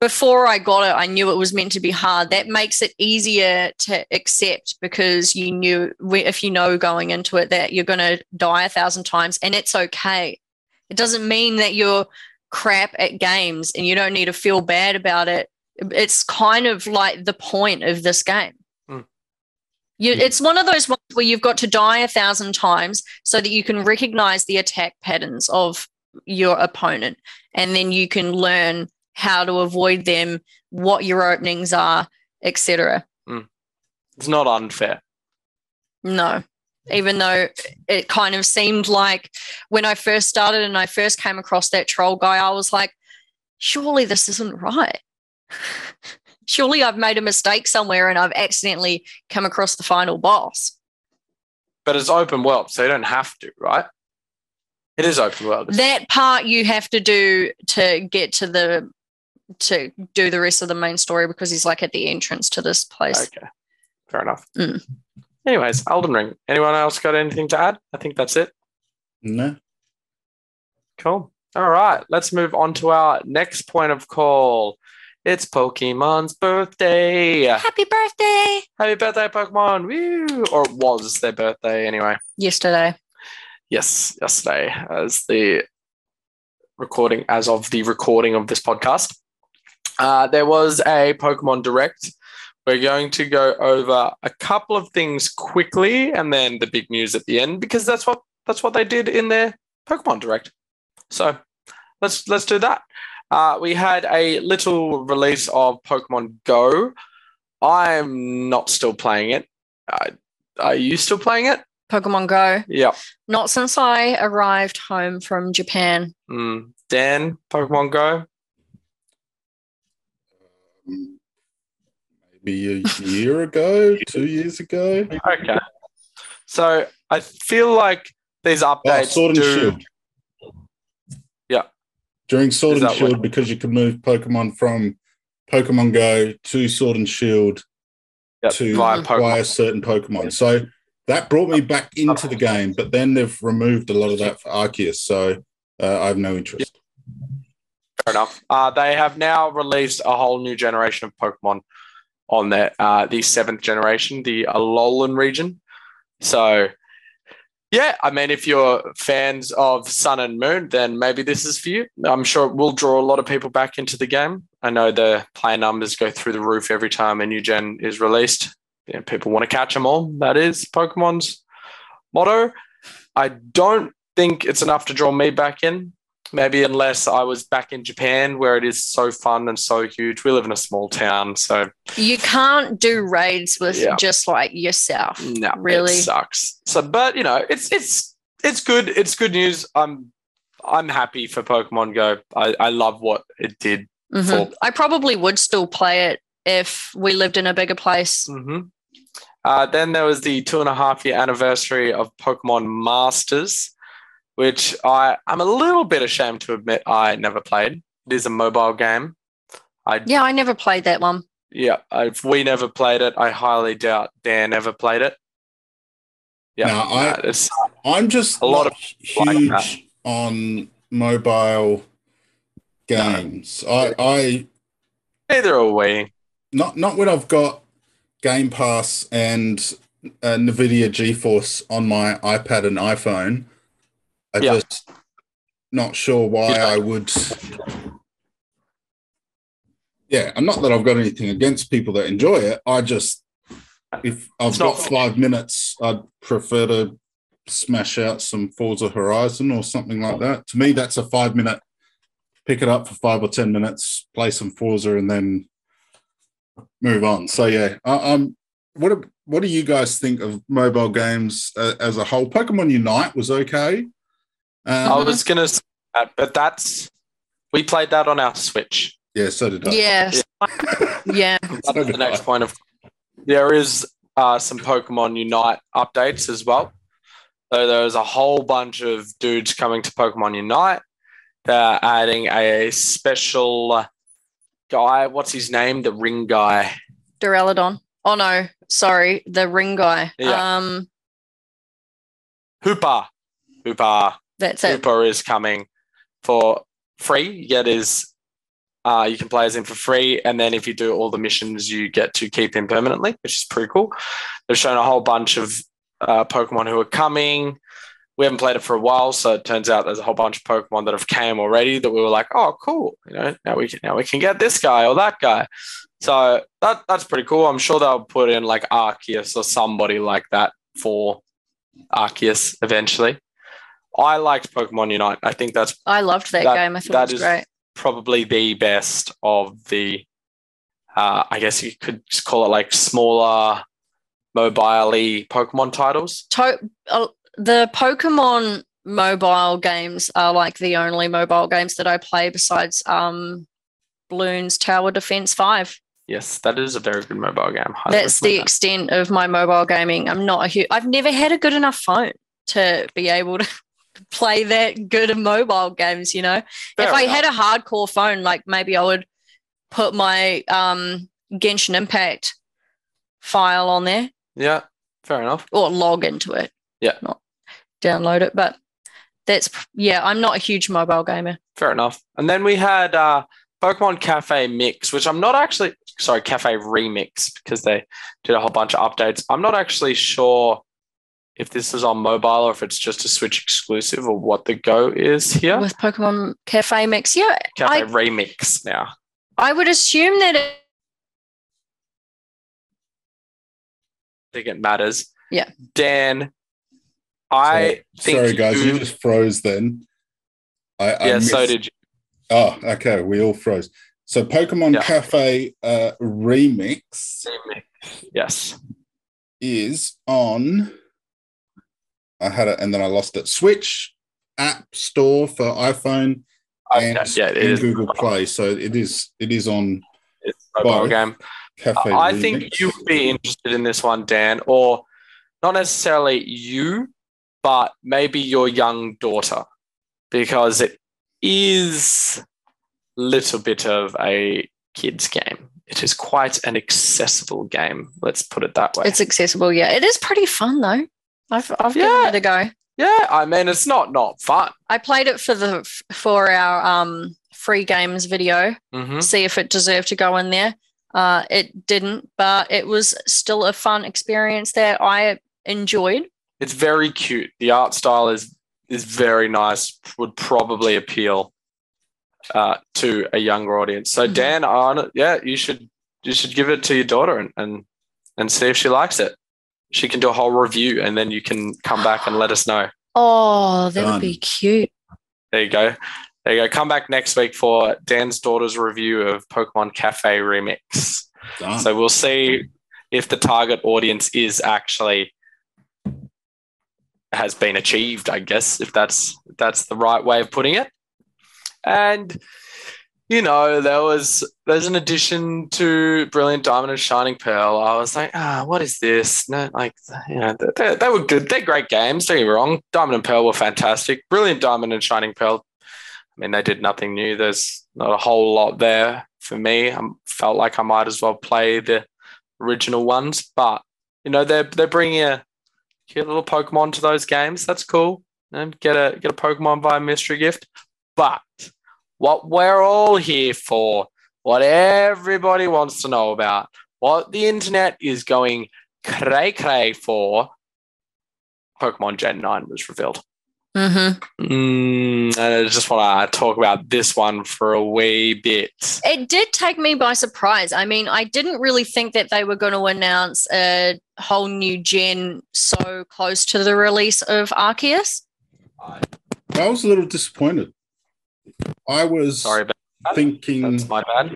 before I got it, I knew it was meant to be hard. That makes it easier to accept because you knew if you know going into it that you're going to die a thousand times and it's okay. It doesn't mean that you're crap at games and you don't need to feel bad about it. It's kind of like the point of this game. Hmm. You, Yeah. it's one of those ones where you've got to die a thousand times so that you can recognize the attack patterns of your opponent and then you can learn how to avoid them what your openings are etc hmm. It's not unfair. no even though it kind of seemed like when i first started and i first came across that troll guy i was like surely this isn't right surely i've made a mistake somewhere and i've accidentally come across the final boss But it's open world, so you don't have to, right? It is open world. that part you have to do to get to the to do the rest of the main story because he's like at the entrance to this place. Okay, fair enough. Mm. Anyways, Elden Ring. Anyone else got anything to add? I think that's it. No. Cool. All right, let's move on to our next point of call. It's Pokemon's birthday. Happy birthday! Happy birthday, Pokemon! Woo! Or it was their birthday anyway. Yesterday. Yes, yesterday, as the recording, as of the recording of this podcast, uh, there was a Pokemon Direct. We're going to go over a couple of things quickly, and then the big news at the end, because that's what that's what they did in their Pokemon Direct. So let's let's do that. Uh, we had a little release of Pokemon Go, I'm not still playing it. Uh, are you still playing it? Pokemon Go. Yeah. Not since I arrived home from Japan. Mm. Dan, Pokemon Go. Maybe a year ago, two years ago. Okay. So I feel like these Oh, updates Sword and do. Shield. Yeah. During Sword Is and Shield, what- because you can move Pokemon from Pokemon Go to Sword and Shield Yep, to via acquire certain Pokemon. So that brought me back into the game, but then they've removed a lot of that for Arceus. So uh, I have no interest. Enough. Uh, they have now released a whole new generation of Pokemon on their uh, the seventh generation, the Alolan region. So, yeah, I mean, if you're fans of Sun and Moon, then maybe this is for you. I'm sure it will draw a lot of people back into the game. I know the player numbers go through the roof every time a new gen is released. Yeah, people want to catch them all. That is Pokemon's motto. I don't think it's enough to draw me back in. Maybe unless I was back in Japan where it is so fun and so huge. We live in a small town, so You can't do raids with Yeah. just like yourself. no, Really? it sucks. So, but you know, it's it's it's good. It's good news. I'm I'm happy for Pokemon Go. I, I love what it did. Mhm. For- I probably would still play it if we lived in a bigger place. hmm Uh, then there was the two and a half year anniversary of Pokemon Masters, which I I'm a little bit ashamed to admit I never played. It is a mobile game. I Yeah, I never played that one. Yeah, if we never played it, I highly doubt Dan ever played it. Yeah, No, I- uh, it's I'm just A lot of huge that. on mobile games. I, I neither are we. not not when I've got Game Pass and uh, Nvidia GeForce on my iPad and iPhone. I Yeah. just not sure why Yeah. I would. Yeah, and not that I've got anything against people that enjoy it. I just, if I've It's got not- five minutes, I'd prefer to smash out some Forza Horizon or something like that. To me, that's a five minute. Pick it up for five or ten minutes, play some Forza, and then move on. So yeah, I, I'm. What do, what do you guys think of mobile games uh, as a whole? Pokemon Unite was okay. Um, I was gonna, say that, but that's we played that on our Switch. yeah, so did I. Yes. yeah. So That's the next I. point of. There is uh, some Pokemon Unite updates as well. So there's a whole bunch of dudes coming to Pokemon Unite. They're adding a special guy. What's his name? The ring guy. Duraludon. Oh no, sorry, the ring guy. Yeah. Um, Hoopa. Hoopa. That's it. Hoopa is coming for free. You get uh, you can play as him for free, and then if you do all the missions, you get to keep him permanently, which is pretty cool. They've shown a whole bunch of uh, Pokemon who are coming. We haven't played it for a while, so it turns out there's a whole bunch of Pokemon that have came already that we were like, oh, cool. You know, now we can now we can get this guy or that guy. So that that's pretty cool. I'm sure they'll put in like Arceus or somebody like that for Arceus eventually. I liked Pokemon Unite. I think that's I loved that, That- game. I thought that it was is- great. probably the best of the, uh, I guess you could just call it like smaller, mobile Pokemon titles. To- uh, the Pokemon mobile games are like the only mobile games that I play besides um, Bloons Tower Defense 5. Yes, that is a very good mobile game. Highly That's the recommend extent of my mobile gaming. I'm not a huge, I've never had a good enough phone to be able to play that good of mobile games, you know? that. if Fair I enough. had a hardcore phone, like maybe I would put my um, Genshin Impact file on there yeah, fair enough. or log into it. Yeah. Not download it. But that's, yeah, I'm not a huge mobile gamer. Fair enough. And then we had uh, Pokemon Cafe Mix, which I'm not actually sorry, Cafe Remix because they did a whole bunch of updates. I'm not actually sure if this is on mobile or if it's just a Switch exclusive or what the go is here. With Pokemon Cafe Mix. Yeah, Cafe I- Remix now. I would assume that it, I think it matters. Yeah. Dan, I think Sorry, guys, you you- just froze then. I, I yeah, so did you. Oh, okay. We all froze. So Pokemon Yeah. Cafe uh, Remix Yes. is on. I had it and then I lost it. Switch App Store for iPhone Okay, and, yeah, it and is. Google Play. So it is it is on It's a mobile both. game. Cafe. I Remix. think you would be interested in this one, Dan, or not necessarily you, but maybe your young daughter, because it is a little bit of a kids game. It is quite an accessible game. Let's put it that way. It's accessible. Yeah, it is pretty fun though. I've I've Yeah. given it a go. yeah, I mean, it's not not fun. I played it for the for our um free games video. hmm See if it deserved to go in there. Uh, it didn't, but it was still a fun experience that I enjoyed. It's very cute. The art style is is very nice. Would probably appeal uh, to a younger audience. So Mhm. Dan, on yeah, you should you should give it to your daughter and, and and see if she likes it. She can do a whole review, and then you can come back and let us know. Oh, that would be cute. There you go. There you go. Come back next week for Dan's daughter's review of Pokemon Cafe Remix. Done. So we'll see if the target audience is actually has been achieved, I guess, if that's if that's the right way of putting it. And you know, there was there's an addition to Brilliant Diamond and Shining Pearl. I was like, ah, what is this? No, like you know, they, they were good. They're great games. Don't get me wrong. Diamond and Pearl were fantastic. Brilliant Diamond and Shining Pearl. I mean, they did nothing new. There's not a whole lot there for me. I felt like I might as well play the original ones, but you know, they're they're bringing a cute little Pokemon to those games. That's cool. And get a get a Pokemon via mystery gift. But what we're all here for, what everybody wants to know about, what the internet is going cray cray for, Pokemon Gen 9 was revealed. Mm-hmm. Mm, and I just want to talk about this one for a wee bit. It did take me by surprise. I mean, I didn't really think that they were going to announce a whole new gen so close to the release of Arceus. I was a little disappointed. I was Sorry about thinking. that's my bad.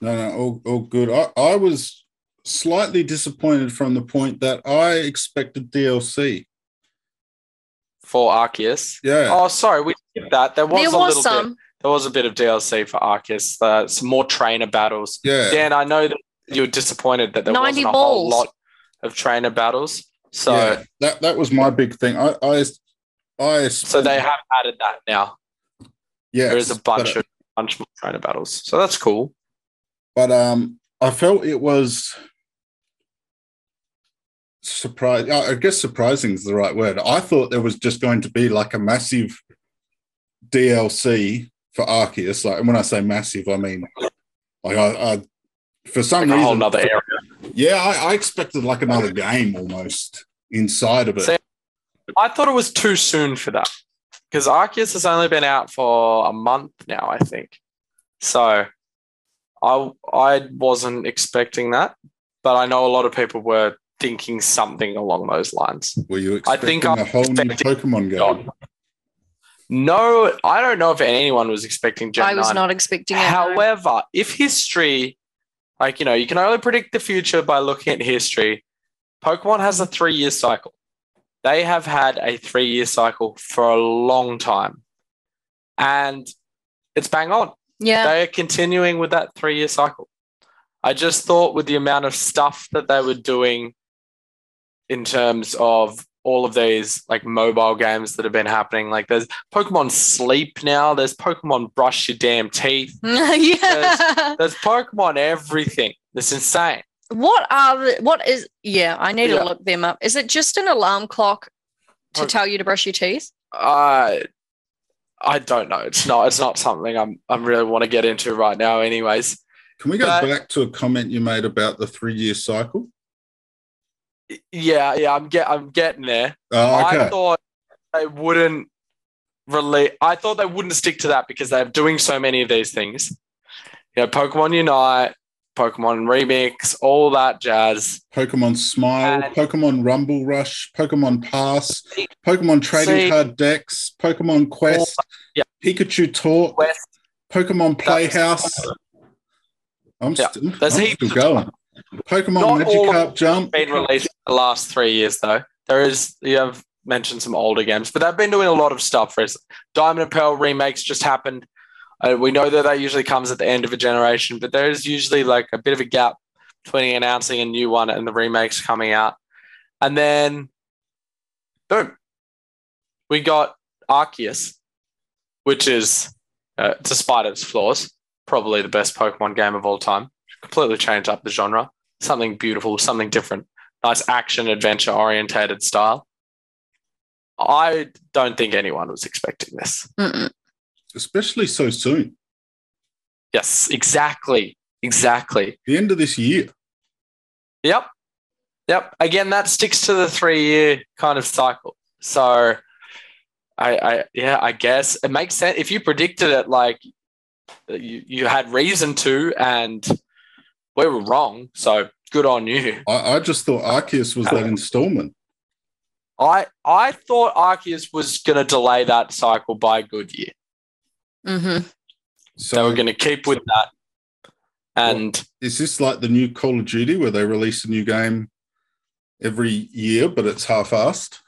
No, no, all, all good. I, I was slightly disappointed from the point that I expected DLC. For Arceus. Yeah. Oh, sorry, we skipped that. There was there a was little some. bit. There was a bit of DLC for Arceus. Uh, some more trainer battles. yeah. Dan, I know that you were disappointed that there 90 wasn't a whole balls. lot of trainer battles. So, yeah. That that was my big thing. I I, I so they have added that now. Yeah. there is a bunch of bunch more trainer battles. So that's cool. but um I felt it was surprise I guess surprising is the right word. I thought there was just going to be like a massive DLC for Arceus. Like and when I say massive, I mean like I, I for some Like a reason whole nother area. Yeah, I, I expected like another game almost inside of it. See, I thought it was too soon for that because Arceus has only been out for a month now, I think. So I I wasn't expecting that, but I know a lot of people were thinking something along those lines. Were you I expecting think I'm a whole new Pokemon game? God. No, I don't know if anyone was expecting Gen I was 9. not expecting it. no. However, if history, like, you know, you can only predict the future by looking at history, Pokemon has a three year cycle. They have had a three year cycle for a long time. And it's bang on. yeah, They are continuing with that three year cycle. I just thought with the amount of stuff that they were doing in terms of all of these like mobile games that have been happening, like there's Pokemon Sleep now, there's Pokemon Brush Your Damn Teeth, yeah. there's Pokemon everything. It's insane. What are the, what is? Yeah, I need Yeah. to look them up. Is it just an alarm clock to tell you to brush your teeth? I I don't know. It's not. It's not something I'm. I'm really want to get into right now. Anyways, Can we go But- back to a comment you made about the three year cycle? yeah, yeah. I'm get. I'm getting there. Oh, I thought they wouldn't really. I thought they wouldn't stick to that because they're doing so many of these things. You know, Pokemon Unite, Pokemon Remix, all that jazz. Pokemon Smile, And- Pokemon Rumble Rush, Pokemon Pass, Pokemon Trading See- Card Decks, Pokemon Quest, yeah. Pikachu Talk, Quest. Pokemon Playhouse. I'm, Yeah, still, there's I'm still of going. Pokemon all Magikarp Jump. been released in the last three years, though. There is, you have mentioned some older games, but they've been doing a lot of stuff recently. Diamond and Pearl remakes just happened. Uh, we know that that usually comes at the end of a generation, but there is usually like a bit of a gap between announcing a new one and the remakes coming out. And then, boom, we got Arceus, which is, uh, despite its flaws, probably the best Pokemon game of all time. Completely changed up the genre. Something beautiful, something different. Nice action adventure orientated style. I don't think anyone was expecting this. Mm-mm. Especially so soon. Yes, exactly. Exactly. The end of this year. Yep. Yep. Again, that sticks to the three year kind of cycle. So I, I yeah, I guess it makes sense. If you predicted it like you, you had reason to and we were wrong. So good on you. I, I just thought Arceus was that uh, installment. I I thought Arceus was gonna delay that cycle by a good year. Hmm So So we're gonna keep with that. And is this like the new Call of Duty where they release a new game every year, but it's half-assed?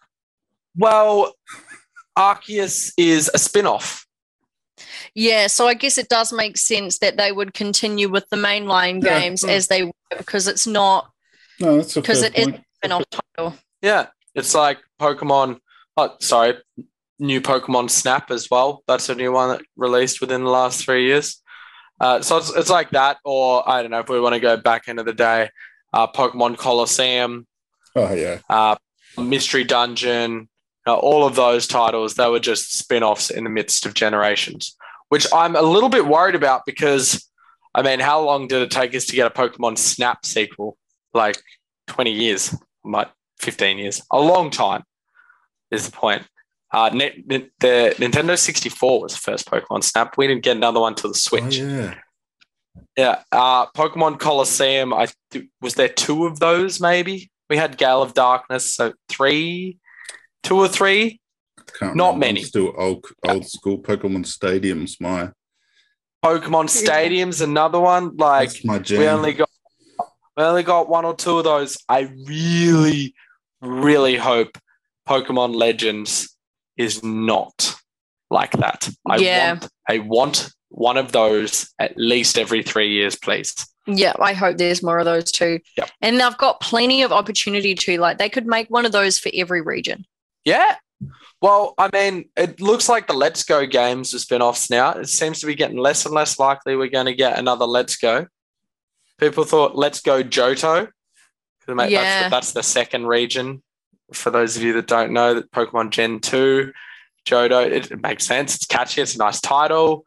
well, Arceus is a spin-off. Yeah, so I guess it does make sense that they would continue with the mainline Yeah, games mm. as they were because it's not No, that's a because fair it is point. an off title. Yeah, it's like Pokemon. Oh, sorry, new Pokemon Snap as well. That's a new one that released within the last three years. Uh, so it's, it's like that, or I don't know if we want to go back into the day, uh, Pokemon Colosseum, Oh yeah. uh, Mystery Dungeon, uh, all of those titles. They were just spin-offs in the midst of generations, which I'm a little bit worried about because, I mean, how long did it take us to get a Pokemon Snap sequel? Like 20 years, like 15 years, a long time is the point. Uh, Net, Net- the Nintendo 64 was the first Pokemon Snap. We didn't get another one till the Switch. Oh, yeah. Yeah, uh, Pokemon Colosseum. I th- was there two of those. Maybe we had Gale of Darkness, so three, two or three. Can't Not remember. many. I'm Still old, old school Pokemon stadiums. My Pokemon Stadium's another one. Like my we only got we only got one or two of those. I really, really hope Pokemon Legends is not like that. I Yeah. want I want one of those at least every three years, please. Yeah, I hope there's more of those too. Yep. And they've got plenty of opportunity to like they could make one of those for every region. Yeah. Well, I mean, it looks like the Let's Go games are spin-offs now. It seems to be getting less and less likely we're going to get another Let's Go. People thought Let's Go Johto. mate, Yeah. That's, the, that's the second region. For those of you that don't know, that Pokemon Gen 2, Johto, it, it makes sense. It's catchy. It's a nice title.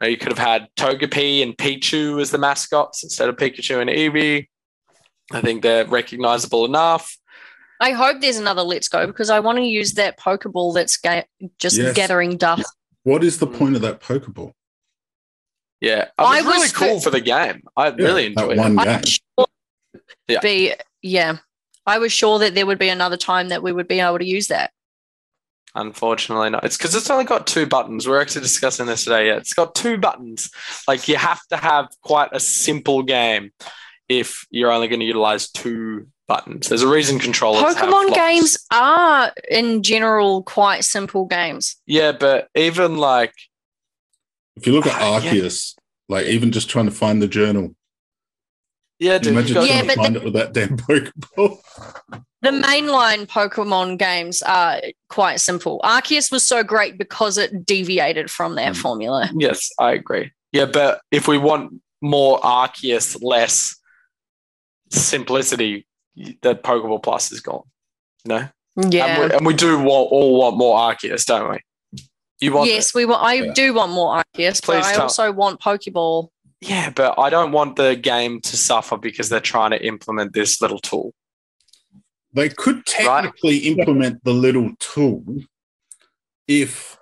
You, know, you could have had Togepi and Pichu as the mascots instead of Pikachu and Eevee. I think they're recognizable enough. I hope there's another Let's Go because I want to use that Pokeball that's ga- just Yes. gathering dust. What is the Mm. point of that Pokeball? Yeah, it I was really was cool the- for the game. I really that enjoyed it. one game. Sure Yeah. be yeah. I was sure that there would be another time that we would be able to use that. Unfortunately, not. It's because it's only got two buttons. We're actually discussing this today. Yeah, it's got two buttons. Like you have to have quite a simple game if you're only going to utilize two buttons. There's a reason controllers. have Pokemon lots. games are in general quite simple games. Yeah, but even like If you look at Ah, yeah. Arceus, like even just trying to find the journal, yeah, dude, imagine you got- Yeah, to but find it with that damn Pokeball. The mainline Pokemon games are quite simple. Arceus was so great because it deviated from that Mm. formula. yes, I agree. Yeah, but if we want more Arceus, less simplicity, that Pokeball Plus is gone. You know. Yeah. And, we, and we do want, all want more Arceus, don't we? You want yes, we want. I Yeah. do want more Arceus, but Please I also want Pokeball. Yeah, but I don't want the game to suffer because they're trying to implement this little tool. They could technically implement the little tool if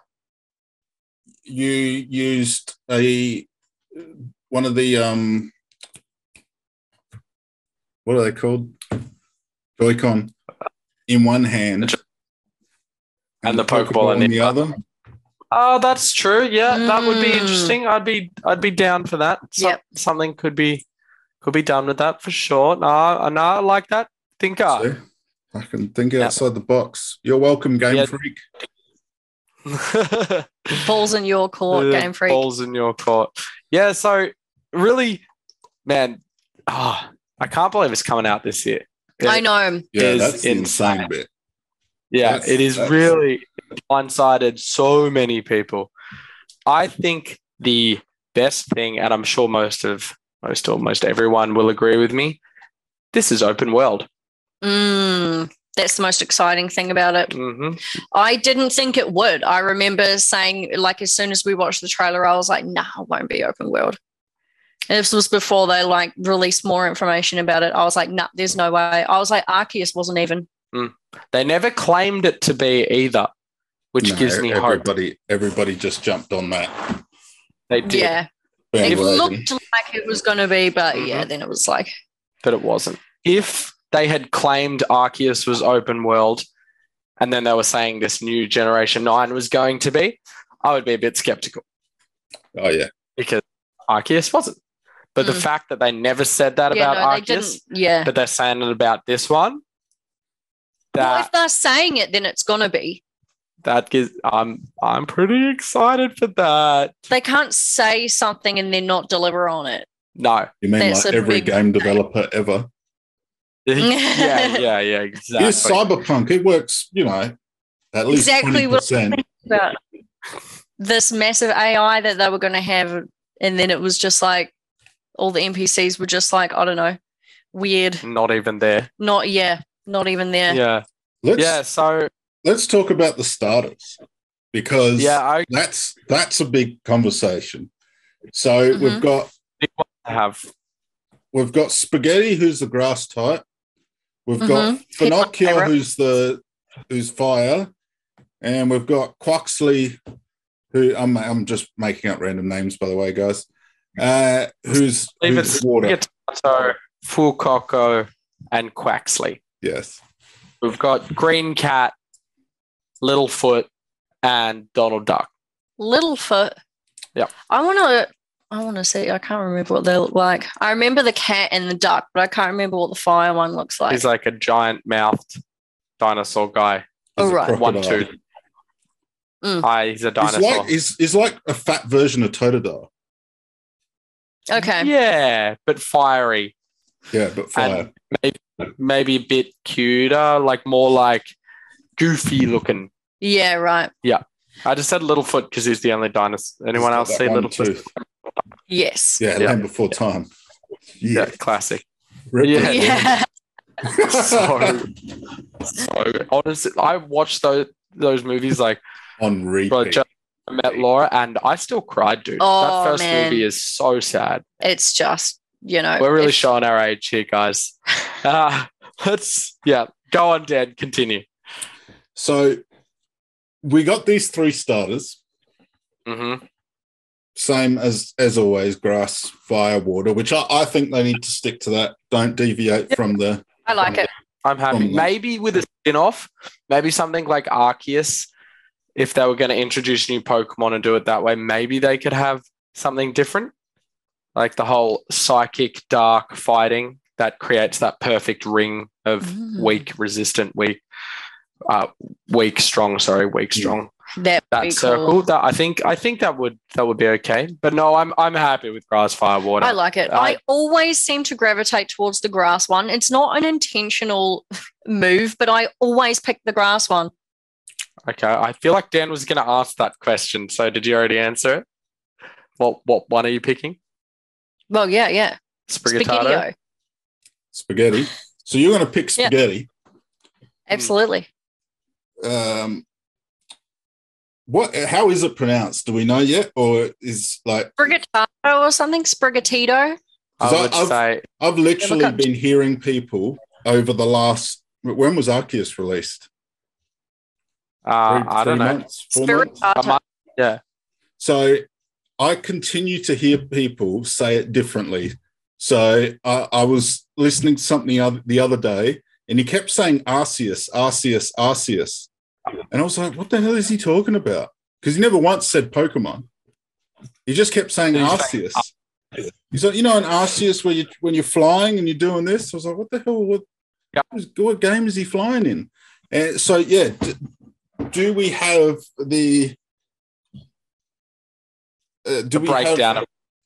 you used a one of the um what are they called? Joy-Con in one hand And the Pokeball in in the the other. Oh, that's true. Yeah, that would be Mm. interesting. I'd be I'd be down for that. So, Yep. Something could be Could be done with that for sure. No, no, I like that. Thinker. See? I can think outside the box. You're welcome, Game Yeah. Freak. Balls in your court, The Game Freak. Balls in your court. Yeah, so really, man, oh, I can't believe it's coming out this year. I know. Yeah, is that's the insane. insane bit. Yeah, That's- it is really blindsided so many people. I think the best thing, and I'm sure most of most almost everyone will agree with me, this is open world. Mm, that's the most exciting thing about it. hmm I didn't think it would. I remember saying, like, as soon as we watched the trailer, I was like, nah, it won't be open world. And this was before they like released more information about it. I was like, nah, there's no way. I was like, Arceus wasn't even. They never claimed it to be either, which No, gives me hope. everybody, everybody just jumped on that. They did, Yeah. It looked like it was going to be, but yeah, Mhm. then it was like, but it wasn't. If they had claimed Arceus was open world, and then they were saying this new Generation Nine was going to be, I would be a bit skeptical. Oh yeah, because Arceus wasn't. But the Mm. fact that they never said that yeah, about no, Arceus, didn't. Yeah. but they're saying it about this one, well, if they're saying it, then it's going to be. That gives I'm I'm pretty excited for that. They can't say something and then not deliver on it. No, you mean That's like every game developer ever? yeah, yeah, yeah, exactly. Here's Cyberpunk. It works, you know, at least Exactly twenty what- percent. about this massive AI that they were going to have, and then it was just like all the NPCs were just like I don't know, weird. Not even there. Not yeah, not even there. Yeah, Let's yeah. So let's talk about the starters because yeah, I that's that's a big conversation. So we've Mhm. got have we've got Spaghetti, who's the grass type. We've got Mhm. He's my Finocchio, who's the who's fire, and we've got Quaxly, who I'm I'm just making up random names by the way, guys. Uh, who's, who's water? so Fuecoco and Quaxly. Yes. We've got Green Cat, Littlefoot, and Donald Duck. Littlefoot. Yeah. I want to. I want to see. I can't remember what they look like. I remember the cat and the duck, but I can't remember what the fire one looks like. He's like a giant mouthed dinosaur guy. Oh, He's right. One crocodile. tooth. Mm. He's a He's dinosaur. like he's, he's like a fat version of Totodile. okay. Yeah, but fiery. Yeah, but fire. Maybe, Maybe a bit cuter, like more like goofy looking. Yeah. Right. Yeah. I just said Littlefoot because he's the only dinosaur. Anyone else see one Littlefoot? tooth. Yes. Yeah, Yeah. Land Before Time. Yeah, Yeah. classic. Rip Yeah. Yeah. so, so honestly, I watched those those movies like on repeat. bro, just I met Laura and I still cried, dude. Oh, that first man. movie is so sad. It's just you know. We're really if- showing our age here, guys. Uh, let's yeah, go on, Dan. Continue. So we got these three starters, hmm same as as always, grass, fire, water, which I, I think they need to stick to that. Don't deviate from the I like it. I'm happy. From the- Maybe with a spin off, maybe something like Arceus, if they were going to introduce new Pokemon and do it that way, maybe they could have something different. Like the whole psychic dark fighting that creates that perfect ring of Mm. weak, resistant, weak, uh, weak, strong, sorry, weak, strong. That That circle. cool. That I think I think that would that would be okay. But no, I'm I'm happy with grass, fire, water. I like it. I- I always seem to gravitate towards the grass one. It's not an intentional move, but I always pick the grass one. Okay, I feel like Dan was going to ask that question. So did you already answer it? What what one are you picking? Well, yeah, yeah. Spaghetti. spaghetti. So you're going to pick Yeah. spaghetti. Absolutely. Um, what? How is it pronounced? Do we know yet, or is like Sprigatado or something? Sprigatito. I 'Cause would I've- say I've literally up- been hearing people over the last. When was Arceus released? uh, Three- I don't three know. months, four months? Might- yeah, So I continue to hear people say it differently. So I, I was listening to something the other day, and he kept saying Arceus, Arceus, Arceus, and I was like, "What the hell is he talking about?" Because he never once said Pokemon. He just kept saying Arceus. He's like, you know, an Arceus where you when you're flying and you're doing this. I was like, what the hell? What, what game is he flying in? And so, yeah, do we have the uh, do The we breakdown have,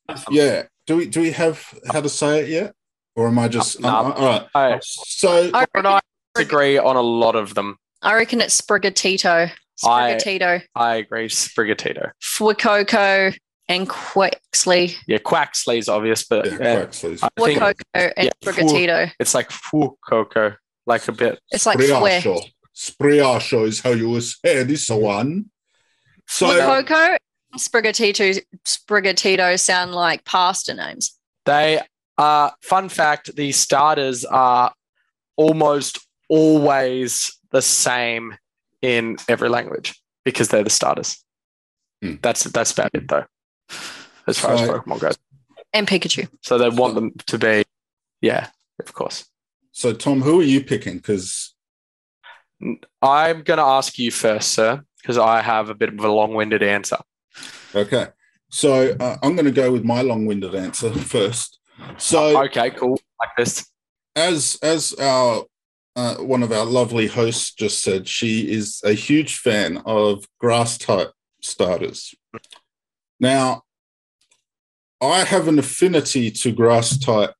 of yeah? Do we do we have how to say it yet, or am I just No. I'm- all right? I, So I and I disagree on a lot of them. I reckon it's Sprigatito. Sprigatito, I agree. Sprigatito. Fuecoco, and Quaxly. Yeah, Quaxly's obvious, but yeah, uh, Quaxly's. Fuecoco and yeah, Sprigatito. it's like Fu Coco, like a bit. It's like Fue. Spriasho. Spriasho is how you will say this one. So Fuecoco Sprigatito, Sprigatito sound like pasta names. They are fun fact. The starters are almost always the same in every language because they're the starters. Hmm. That's that's about it though, as far as Pokemon goes. And Pikachu. So they want them to be, yeah, of course. so Tom, who are you picking? Because I'm going to ask you first, sir, because I have a bit of a long-winded answer. okay, so uh, I'm going to go with my long-winded answer first. So Okay, cool. Like this. as as our uh, one of our lovely hosts just said, she is a huge fan of grass type starters. Now, I have an affinity to grass type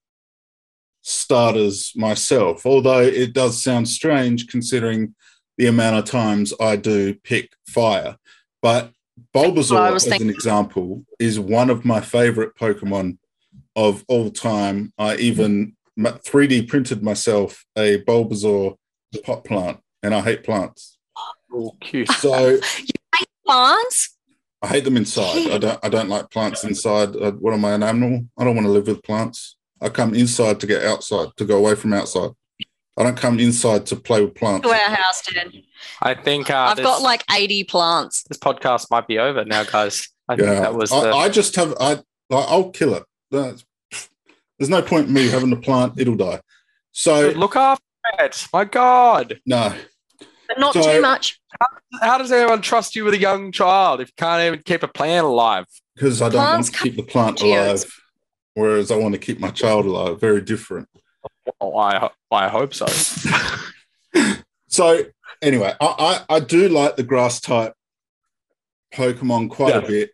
starters myself, although it does sound strange considering the amount of times I do pick fire. But what I Bulbasaur, as an example, is one of my favorite Pokemon of all time. I even 3D printed myself a Bulbasaur pot plant, and I hate plants. Oh, cute. So Plants? I hate them inside. I don't. I don't like plants inside. Uh, what am I, an animal? I don't want to live with plants. I come inside to get outside, to go away from outside. I don't come inside to play with plants. To our house, Dan. I think uh, I've this, got like 80 plants. this podcast might be over now, guys. I think that was I, the. I just have. I. I'll kill it. That's, there's no point in me having a plant. It'll die. So Look after it. My God. no. But not So- too much. How does anyone trust you with a young child if you can't even keep a plant alive? because I don't Plants want to keep the plant come with alive, whereas I want to keep my child alive. Very different. Oh, I, I hope so. So anyway, I, I, I do like the grass type Pokemon quite a bit.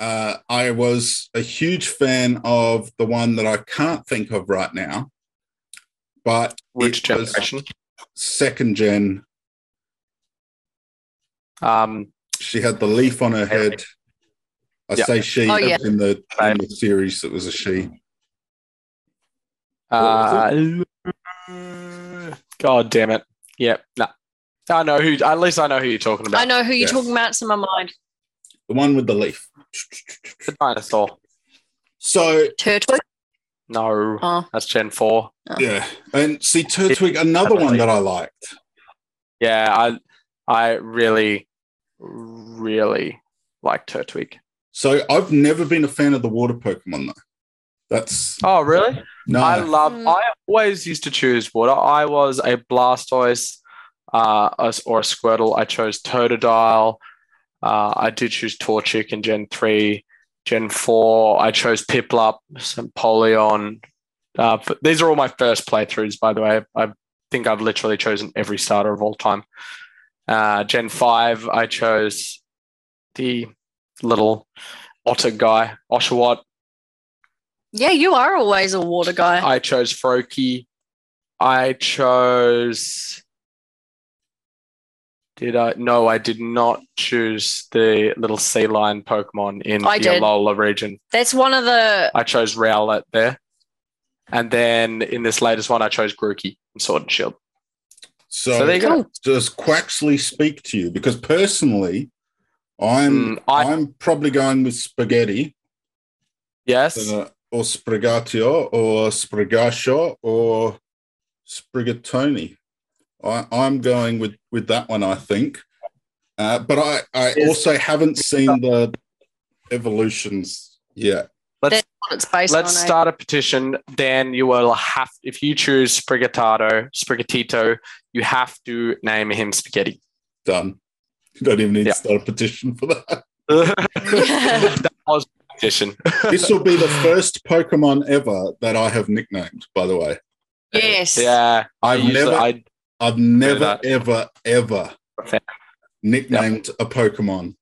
Uh, I was a huge fan of the one that I can't think of right now, but Which it was generation? second gen. Um, She had the leaf on her head. I Yeah. say she Oh, yeah. in the in the series. that was a she. uh, God damn it. Yep. No. I know who. At least I know who you're talking about. I know who you're Yes. talking about. It's in my mind. The one with the leaf. The dinosaur. So Turtle. No, Oh, that's Gen Four. yeah, and see Turtwig, another one that I liked. Yeah, I, I really, really like Turtwig. So I've never been a fan of the water Pokemon though. That's Oh, really? no. I love. Mm. I always used to choose water. I was a Blastoise, uh, or a Squirtle. I chose Totodile. Uh, I did choose Torchic in Gen three. Gen four, I chose Piplup, Empoleon. Uh, these are all my first playthroughs, by the way. I think I've literally chosen every starter of all time. Uh, Gen five, I chose the little otter guy, Oshawott. yeah, you are always a water guy. I chose Froakie. I chose. Did I? No, I did not choose the little sea lion Pokemon in I the did. Alola region. That's one of the. I chose Rowlet there. And then in this latest one, I chose Grookey in Sword and Shield. so, So there you go. Does Quaxly speak to you? Because personally, I'm Mm, I- I'm probably going with spaghetti Yes. uh, or sprigatio or sprigascio or sprigatoni. I, I'm going with with that one. I think, uh, but I I also haven't seen the evolutions yet. Let's it's based let's on. eh? start a petition. Dan, you will have if you choose Sprigatito, Sprigatito, you have to name him Spaghetti. Done. You don't even need Yeah. to start a petition for that. that was competition. This will be the first Pokemon ever that I have nicknamed, by the way. Yes. yeah, I I've usually, never, I, I've never, ever, ever Okay. nicknamed a Pokemon.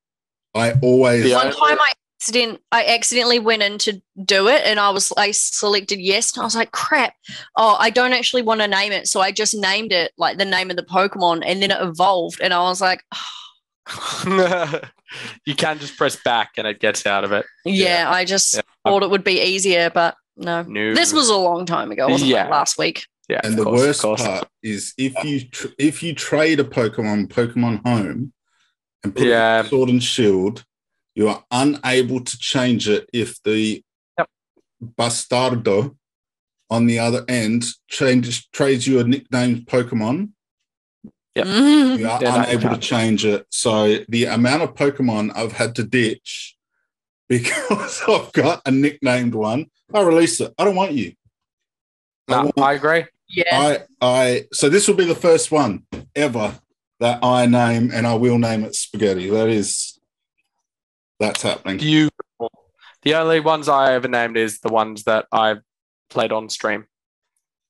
I always, The One time I accident I accidentally went in to do it and I was I selected yes and I was like crap oh I don't actually want to name it so I just named it like the name of the Pokemon and then it evolved and I was like oh. you can just press back and it gets out of it. yeah, I just Yeah. thought it would be easier but no No. this was a long time ago wasn't Yeah. it last week yeah, and the course, worst part is if you tr- if you trade a Pokemon Pokemon Home and put Yeah. it Sword and Shield, you are unable to change it if the Yep. Bastardo on the other end changes trades you a nicknamed Pokemon. Yep. You are that unable to change it. So the amount of Pokemon I've had to ditch because I've got a nicknamed one, I release it. I don't want you. I want I agree. Yeah I I so this will be the first one ever that I name and I will name it spaghetti. That is that's happening. Beautiful. The only ones I ever named is the ones that I played on stream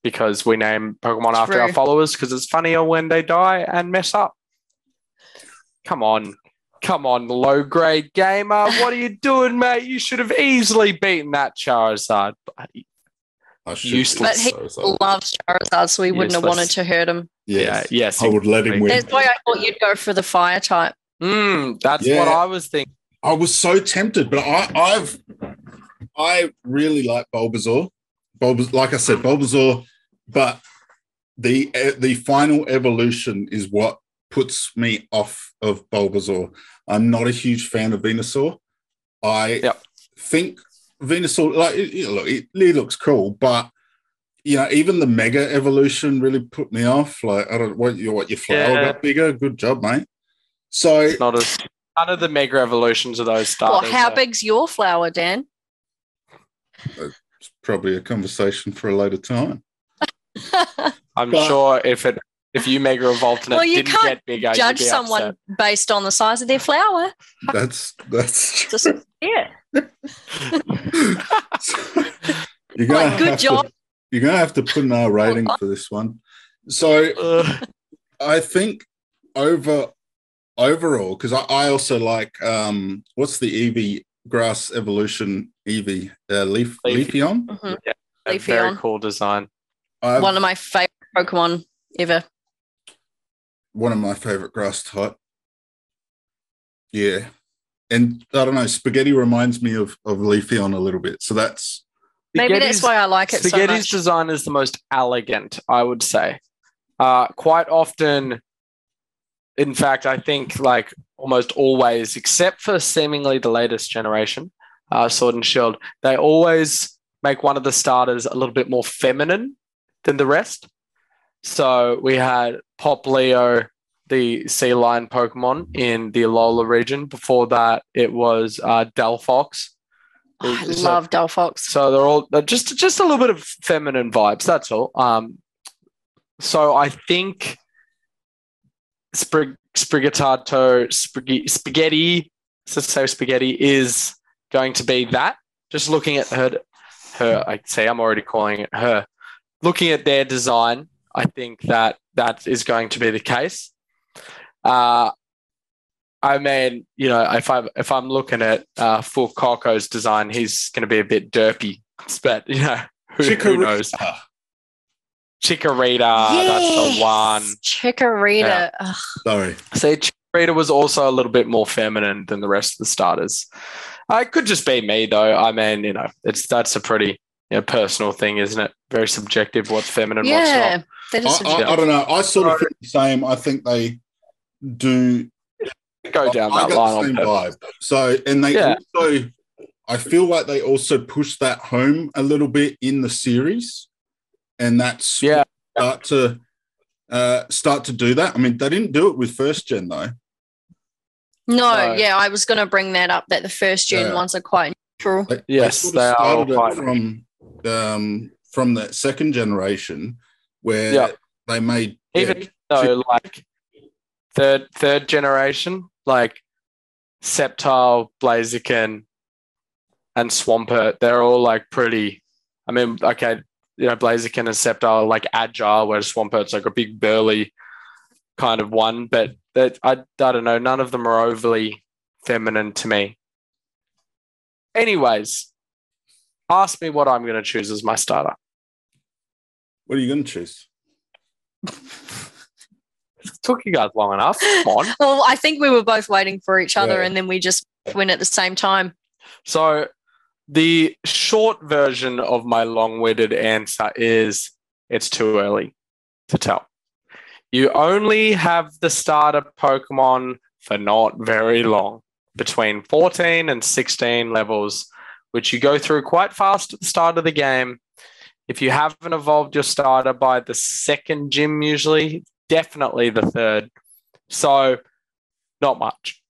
because we name Pokemon after our followers because it's funnier when they die and mess up. Come on. Come on, low grade gamer. What are you doing, mate? You should have easily beaten that Charizard. Bloody- I should Useless. be But he so- so- loves Charizard so he wouldn't have wanted to hurt him Yeah, yes. yes. I would let him win. that's why I thought you'd go for the fire type Mm, that's Yeah. what I was thinking. I was so tempted, but I I've I really like Bulbasaur. Bulbas like I said, Bulbasaur, but the the final evolution is what puts me off of Bulbasaur. I'm not a huge fan of Venusaur. I Yep. think Venusaur, like, it, it- look, it, it looks cool, but you know, even the Mega evolution really put me off. Like, I don't what your what your flower Yeah. got bigger. Good job, mate. So It's not as none of the mega evolutions of those well starters. how are- big's your flower Dan it's probably a conversation for a later time. I'm but- sure if it if you mega evolved and Well, it you didn't can't get bigger, judge you'd be someone upset. based on the size of their flower. That's that's Just yeah. you're gonna Like, good job. To, you're gonna have to put in our rating for this one. So Ugh. I think over overall, because I, I also like um what's the Eevee grass evolution Eevee uh, leaf Leaf- Leafeon? Mhm. a very cool design. I've- One of my favorite Pokemon ever. One of my favorite grass type. Yeah. And I don't know, spaghetti reminds me of, of Leafeon a little bit. So that's Maybe that's why I like it so Spaghetti's much. design is the most elegant, I would say. Uh, quite often, in fact, I think like almost always, except for seemingly the latest generation, uh, Sword and Shield, they always make one of the starters a little bit more feminine than the rest. So we had Popplio, the sea lion Pokemon in the Alola region. Before that, it was uh, Delphox. Oh, I So- love Delphox. so they're all they're just just a little bit of feminine vibes. That's all. Um, so I think Sprig- Sprigatito spaghetti, spaghetti, say spaghetti is going to be that. Just looking at her, her. I say I'm already calling it her. Looking at their design, I think that that is going to be the case. Uh, I mean, you know, if I if I'm looking at uh, Fuecoco's design, he's going to be a bit derpy, but you know, who, who knows? Chikorita. Chikorita, that's the one. Chikorita. Yeah. Sorry. See, Chikorita was also a little bit more feminine than the rest of the starters. Uh, it could just be me, though. I mean, you know, it's that's a pretty you know, personal thing, isn't it? Very subjective. What's feminine, what's yeah. not. That I, I, I don't know. I sort of feel the same. I think they do Go down I that got line the same purpose. vibe. So, and they Yeah. also, I feel like they also push that home a little bit in the series, and that's Yeah. start to uh, start to do that. I mean, they didn't do it with first gen though. No, No. yeah, I was going to bring that up that the first gen Yeah. ones are quite neutral. They, Yes, sort they are started quite- it from um, from that second generation where Yeah. they made Even yeah, though, like third third generation, like Sceptile, Blaziken, and Swampert, they're all like pretty. I mean, okay, you know, Blaziken and Sceptile are like agile, whereas Swampert's like a big burly kind of one. But that I, I don't know, none of them are overly feminine to me. Anyways, ask me what I'm going to choose as my starter. What are you going to choose? It took you guys long enough. Come on. Well, I think we were both waiting for each other Yeah. and then we just went at the same time. So the short version of my long-winded answer is it's too early to tell. You only have the starter Pokemon for not very long, between 14 and 16 levels, which you go through quite fast at the start of the game. If you haven't evolved your starter by the second gym, usually, definitely the third. So, not much.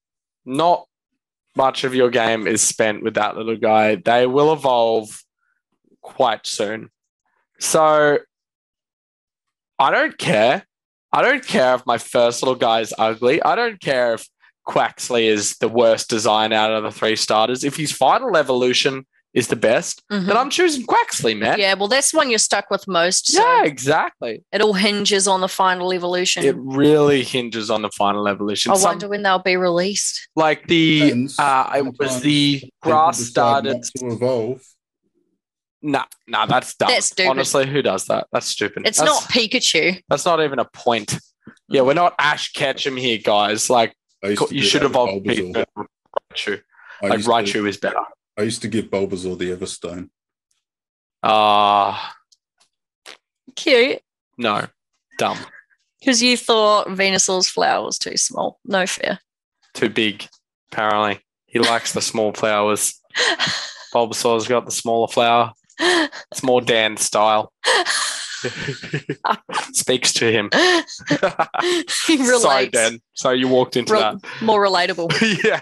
Not much of your game is spent with that little guy. They will evolve quite soon. So I don't care. I don't care if my first little guy is ugly. I don't care if Quaxly is the worst design out of the three starters. If his final evolution is the best, Mhm. then I'm choosing Quaxly, man. Yeah, well, that's one you're stuck with most. So Yeah, exactly. it all hinges on the final evolution. It really hinges on the final evolution. I Some- wonder when they'll be released. like the uh, it was the grass started to evolve. Nah, nah, that's dumb. That's stupid. Honestly, who does that? That's stupid. It's that's, not Pikachu. That's not even a point. Yeah, we're not Ash Ketchum here, guys. Like I used to you should evolve with Bulbasaur. Pikachu. Like used to- Raichu is better. I used to give Bulbasaur the Everstone. Ah, Cute. no, dumb, Because you thought Venusaur's flower was too small. No fair. too big. Apparently, he likes the small flowers. Bulbasaur's got the smaller flower. It's more Dan style. Speaks to him. he relates. Sorry, Dan. So you walked into Re- that. More relatable. yeah.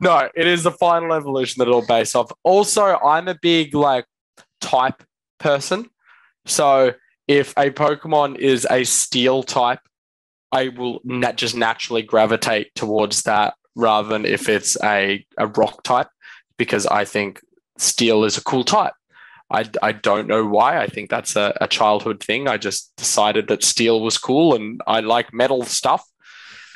no, it is the final evolution that it'll base off. Also, I'm a big like type person. So if a Pokemon is a steel type, I will just naturally gravitate towards that rather than if it's a, a rock type because I think steel is a cool type. I, I don't know why. I think that's a, a childhood thing. I just decided that steel was cool and I like metal stuff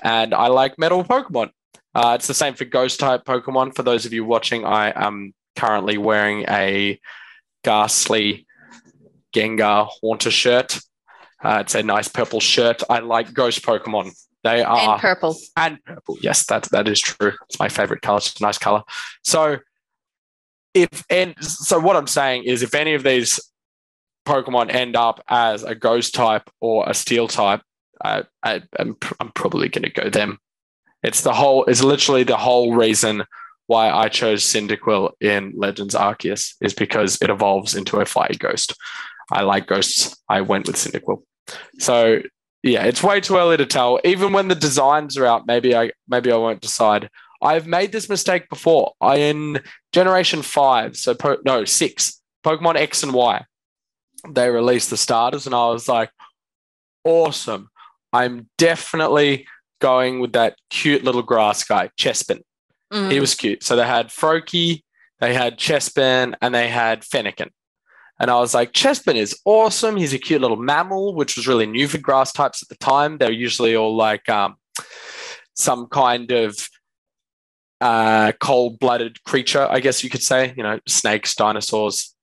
and I like metal Pokemon. Uh, it's the same for ghost type Pokemon. For those of you watching, I am currently wearing a Gastly Gengar Haunter shirt. Uh, it's a nice purple shirt. I like ghost Pokemon. They are and purple. and purple. Yes, that that is true. It's my favorite color. It's a nice color. So if and so what I'm saying is if any of these Pokemon end up as a ghost type or a steel type, I, I I'm, I'm probably going to go them. It's the whole. It's literally the whole reason why I chose Cyndaquil in Legends Arceus is because it evolves into a fire ghost. I like ghosts. I went with Cyndaquil. So yeah, it's way too early to tell. Even when the designs are out, maybe I maybe I won't decide. I've made this mistake before. I in Generation Five, so po- no six, Pokemon X and Y. They released the starters, and I was like, awesome. I'm definitely going with that cute little grass guy, Chespin. Mm. He was cute. So they had Froakie, they had Chespin, and they had Fennekin. And I was like, Chespin is awesome. He's a cute little mammal, which was really new for grass types at the time. They're usually all like um, some kind of uh, cold-blooded creature, I guess you could say. You know, snakes, dinosaurs,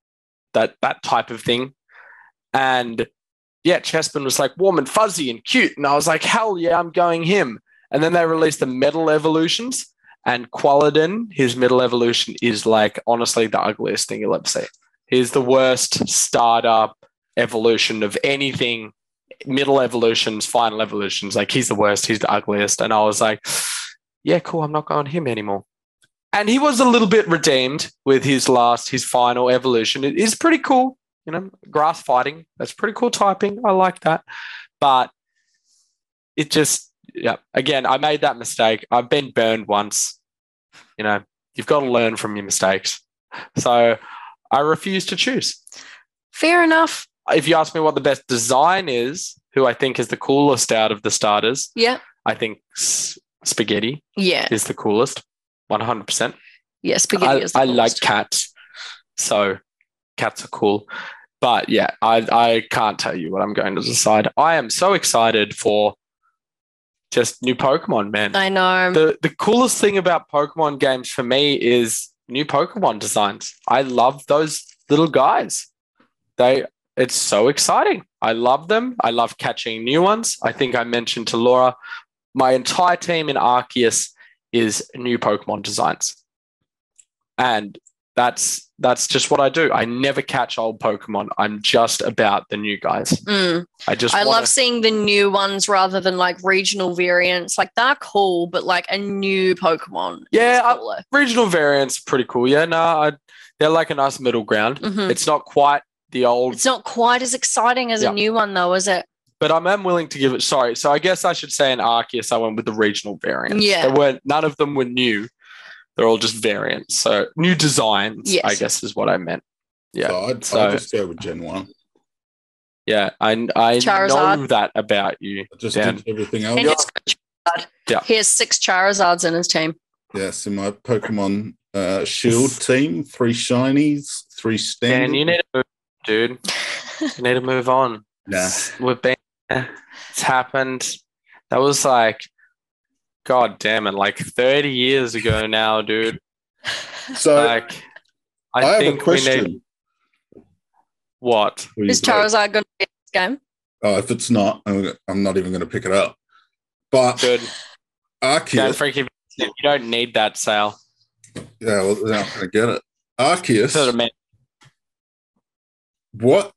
that that type of thing. And yeah, Chespin was like warm and fuzzy and cute, and I was like, hell yeah, I'm going him. And then they released the metal evolutions, and Quilladin, his middle evolution, is like honestly the ugliest thing you'll ever see. He's the worst starter evolution of anything. Middle evolutions, final evolutions, like he's the worst. He's the ugliest. And I was like, yeah, cool. I'm not going him anymore. And he was a little bit redeemed with his last, his final evolution. It is pretty cool, you know, grass fighting. That's pretty cool typing. I like that. But it just, yeah, again, I made that mistake. I've been burned once. You know, you've got to learn from your mistakes. So I refuse to choose. Fair enough. If you ask me what the best design is, who I think is the coolest out of the starters, Yeah. I think Spaghetti Yeah. is the coolest, 100%. Yeah, spaghetti I, is the I like cats, so cats are cool. But yeah, I I can't tell you what I'm going to decide. I am so excited for just new Pokemon, man. I know. the the coolest thing about Pokemon games for me is new Pokemon designs. I love those little guys. They it's so exciting. I love them. I love catching new ones. I think I mentioned to Laura, my entire team in Arceus is new Pokemon designs. And that's that's just what I do. I never catch old Pokemon. I'm just about the new guys. Mm. I just I wanna- love seeing the new ones rather than like regional variants. Like they're cool, but like a new Pokemon. Yeah, I- regional variants pretty cool. Yeah, no, I, they're like a nice middle ground. Mhm. It's not quite the old, It's not quite as exciting as Yeah. a new one, though, is it? But I'm, I'm willing to give it. Sorry, so I guess I should say in Arceus, I went with the regional variants. Yeah. there weren't none of them were new. They're all just variants. So new designs, I guess, is what I meant. Yeah. So I'd, So- I'd just go with Gen 1. Yeah, I I know that about you. I just Dan. did everything else. And it's got Charizard. Yeah. He has six Charizards in his team. Yes, in my Pokemon uh, Shield team, three shinies, three Dan, standard. you need to move, dude. You need to move on. Nah. We've been. It's happened. That was like, god damn it, like 30 years ago now, dude. So like, I, I, have a think we question. need what? for you Charizard going to be in this game? Oh, if it's not, I'm I'm not even going to pick it up. But Good. Dan Arceus, Frankie, you don't need that sale. yeah, well, they're not going to get it. Arceus, Sort of meant- what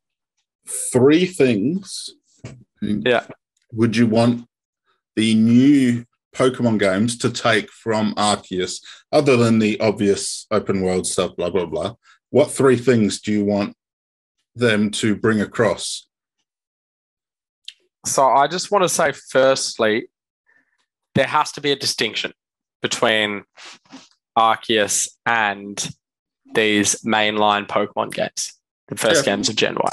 three things Mm. Yeah. would you want the new Pokemon games to take from Arceus, other than the obvious open world stuff, blah, blah, blah? What three things do you want them to bring across? So I just want to say, firstly, there has to be a distinction between Arceus and these mainline Pokemon games, the first Yeah. games of Gen Y.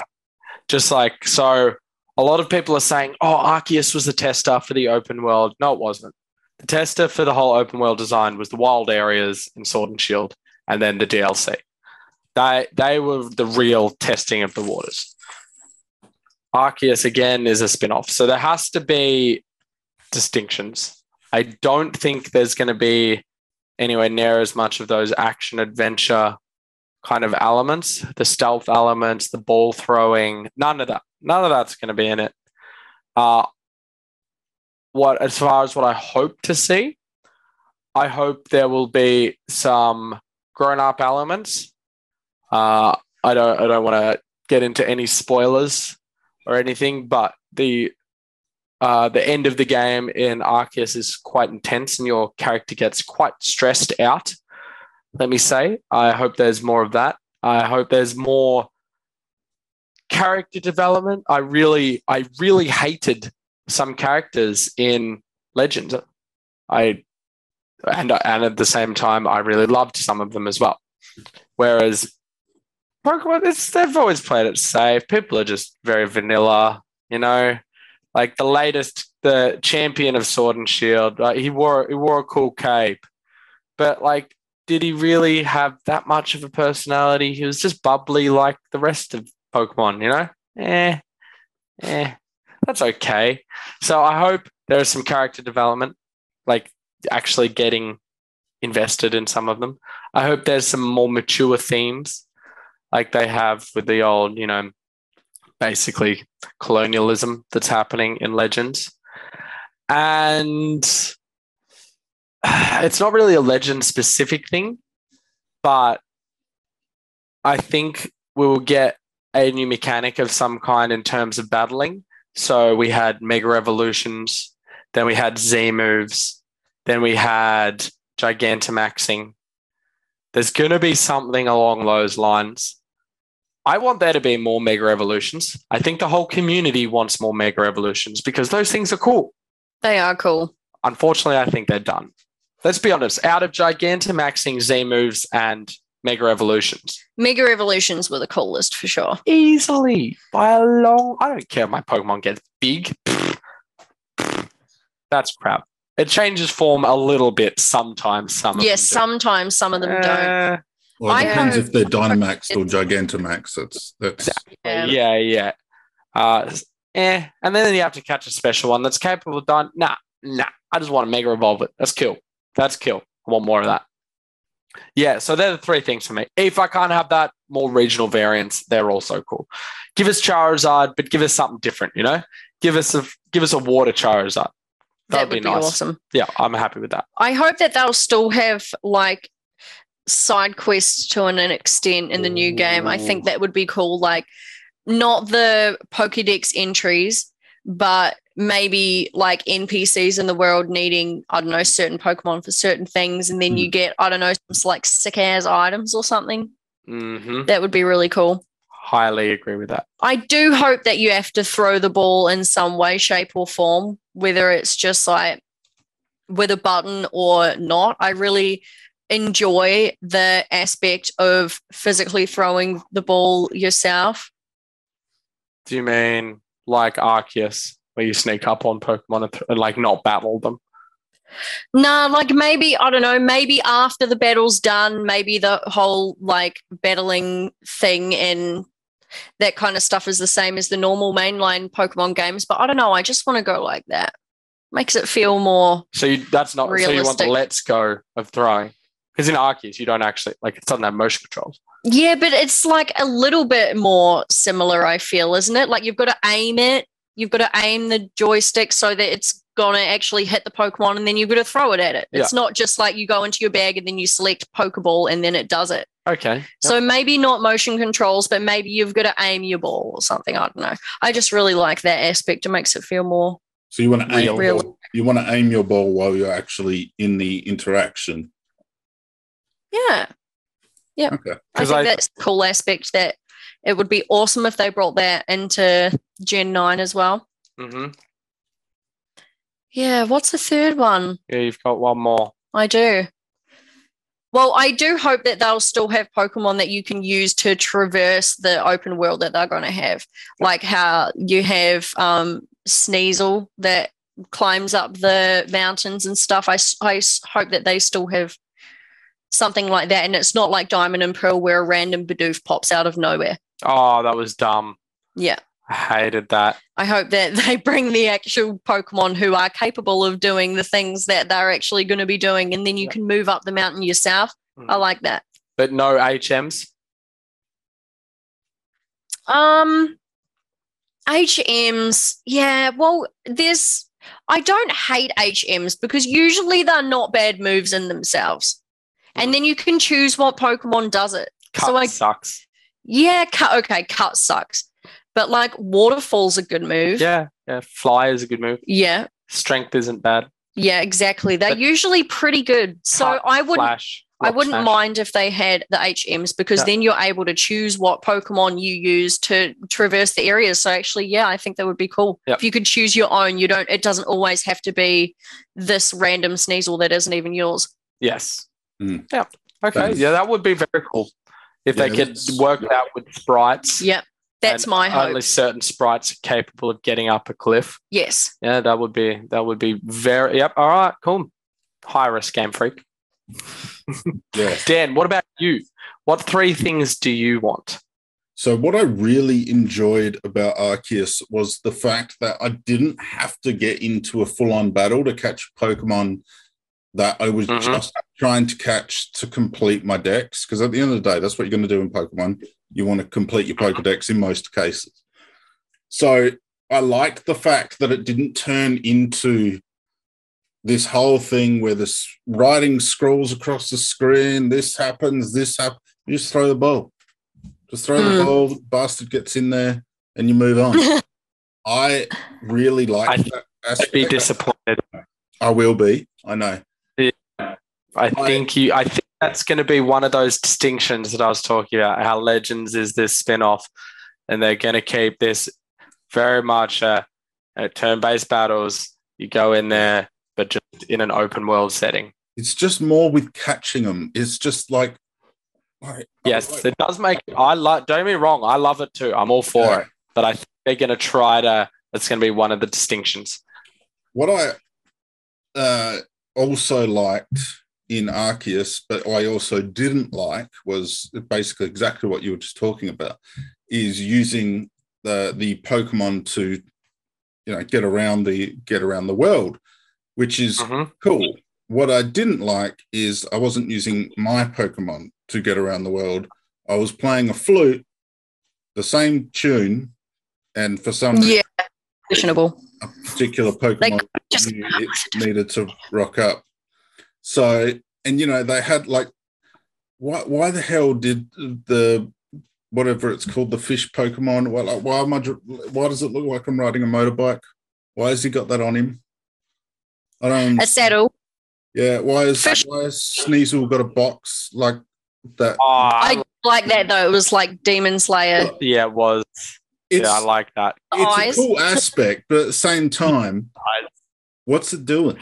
Just like, so a lot of people are saying, oh, Arceus was the tester for the open world. No, it wasn't. The tester for the whole open world design was the wild areas in Sword and Shield and then the DLC. They, they were the real testing of the waters. Arceus again is a spin-off. So there has to be distinctions. I don't think there's going to be anywhere near as much of those action adventure kind of elements, the stealth elements, the ball throwing, none of that. None of that's going to be in it. Uh, what as far as what I hope to see, I hope there will be some grown-up elements. Uh, I don't I don't want to get into any spoilers or anything, but the uh, the end of the game in Arceus is quite intense, and your character gets quite stressed out. Let me say, I hope there's more of that. I hope there's more character development. I really, I really hated some characters in Legends. I and and at the same time, I really loved some of them as well. Whereas Pokemon, it's they've always played it safe. People are just very vanilla, you know. Like the latest, the champion of Sword and Shield, like he wore he wore a cool cape, but like, did he really have that much of a personality? He was just bubbly like the rest of Pokemon, you know. Eh, eh, that's okay. So I hope there is some character development, like actually getting invested in some of them. I hope there's some more mature themes like they have with the old, you know, basically colonialism that's happening in Legends. And it's not really a legend specific thing, but I think we will get a new mechanic of some kind in terms of battling. So we had Mega Evolutions, then we had Z moves, then we had Gigantamaxing. There's going to be something along those lines. I want there to be more Mega Evolutions. I think the whole community wants more Mega Evolutions because those things are cool. They are cool. Unfortunately, I think they're done. Let's be honest. Out of Gigantamaxing, Z moves, and Mega Evolutions, Mega Evolutions were the coolest for sure. easily by a long. I don't care if my Pokemon gets big. That's crap. It changes form a little bit sometimes. Some yes, them sometimes some of them do. don't. Uh, Well, it I depends hope- if they're Dynamax or Gigantamax. That's that's Yeah. yeah, yeah. Uh, eh. And then you have to catch a special one that's capable of dying. Nah, nah. I just want to mega evolve it. That's cool. That's cool. I want more of that. Yeah, so they're the three things for me. If I can't have that, more regional variants, they're also cool. Give us Charizard, but give us something different, you know? Give us a give us a water Charizard. That, That would be, be nice. awesome. Yeah, I'm happy with that. I hope that they'll still have like side quests to an extent in the new game. I think that would be cool. Like not the Pokédex entries, but maybe like NPCs in the world needing, I don't know, certain Pokemon for certain things, and then you get, I don't know, some like sick ass items or something. hmm That would be really cool. Highly agree with that. I do hope that you have to throw the ball in some way, shape, or form, whether it's just like with a button or not. I really enjoy the aspect of physically throwing the ball yourself. Do you mean like Arceus, where you sneak up on Pokemon and, th- and like not battle them? Nah, like maybe, I don't know, maybe after the battle's done, maybe the whole like battling thing and that kind of stuff is the same as the normal mainline Pokemon games. But I don't know, I just want to go like that. Makes it feel more So you, that's not so you want the Realistic. let's go of throwing because in Arceus you don't actually like it doesn't have motion controls. Yeah, but it's like a little bit more similar, I feel, isn't it? Like you've got to aim it, you've got to aim the joystick so that it's gonna actually hit the Pokemon and then you've got to throw it at it. It's not just like you go into your bag and then you select Pokeball and then it does it. Okay, So maybe not motion controls, but maybe you've got to aim your ball or something. I don't know. I just really like that aspect. It makes it feel more so you want to aim Real. you want to aim your ball while you're actually in the interaction. Yeah. Yeah. Okay. I 'Cause think I- that's a cool aspect that it would be awesome if they brought that into Gen 9 as well. hmm Yeah, what's the third one? yeah, you've got one more. I do. Well, I do hope that they'll still have Pokemon that you can use to traverse the open world that they're going to have. Like how you have um, Sneasel that climbs up the mountains and stuff. I, I hope that they still have something like that. And it's not like Diamond and Pearl where a random Bidoof pops out of nowhere. Oh, that was dumb. Yeah. I hated that. I hope that they bring the actual Pokemon who are capable of doing the things that they're actually going to be doing, and then you Yeah. can move up the mountain yourself. Mhm. I like that. But no HMs. Um, HMs, yeah. Well, there's. I don't hate HMs because usually they're not bad moves in themselves, and then you can choose what Pokemon does it. Cut So I- sucks. Yeah, cut. Okay, cut sucks, but like waterfall's a good move. Yeah, yeah. Fly is a good move. yeah, Strength isn't bad. yeah, exactly. They're But- usually pretty good. So Cut, I wouldn't. Flash. I wouldn't mind if they had the HMs because Yeah. then you're able to choose what Pokemon you use to traverse the areas. So actually, yeah, I think that would be cool. Yep. If you could choose your own, you don't it doesn't always have to be this random Sneasel that isn't even yours. Yes. Mm. Yeah. Okay. Thanks. Yeah, that would be very cool if they could work it out with sprites. Yep. That's my hope. Only certain sprites are capable of getting up a cliff. yes. Yeah, that would be that would be very. Yep. All right. Cool. High risk game freak. Yeah. Dan, what about you? What three things do you want? So what I really enjoyed about Arceus was the fact that I didn't have to get into a full-on battle to catch Pokemon that I was Mhm. just trying to catch to complete my decks. Because at the end of the day, that's what you're going to do in Pokemon. You want to complete your Pokedex in most cases. So I like the fact that it didn't turn into this whole thing where this writing scrolls across the screen. This happens. This happens. You just throw the ball. Just throw the Mm. ball. The bastard gets in there, and you move on. I really like I'd that I'd be disappointed. I will be. I know. I think you. I think that's going to be one of those distinctions that I was talking about. How Legends is this spin-off, and they're going to keep this very much uh, uh, turn-based battles. You go in there, but just in an open world setting. It's just more with catching them. It's just like, like Yes, like- it does make. I like. Don't get me wrong. I love it too. I'm all for Yeah. it. But I think they're going to try to. That's going to be one of the distinctions. what I uh, also liked in Arceus, but I also didn't like was basically exactly what you were just talking about, is using the the Pokemon to, you know, get around the get around the world, which is Mhm. cool. What I didn't like is I wasn't using my Pokemon to get around the world. I was playing a flute, the same tune, and for some Yeah. Questionable. a particular Pokemon Just knew it needed to rock up. So, and you know, they had like, why? Why the hell did the whatever it's called, the fish Pokemon? Well, like, why am I? Why does it look like I'm riding a motorbike? Why has he got that on him? I don't. a saddle. yeah. Why is Fish- why has Sneasel got a box like that? Oh, I, I like that though. It was like Demon Slayer. yeah, it was. It's yeah, I like that. it's eyes. a cool aspect, but at the same time, what's it doing?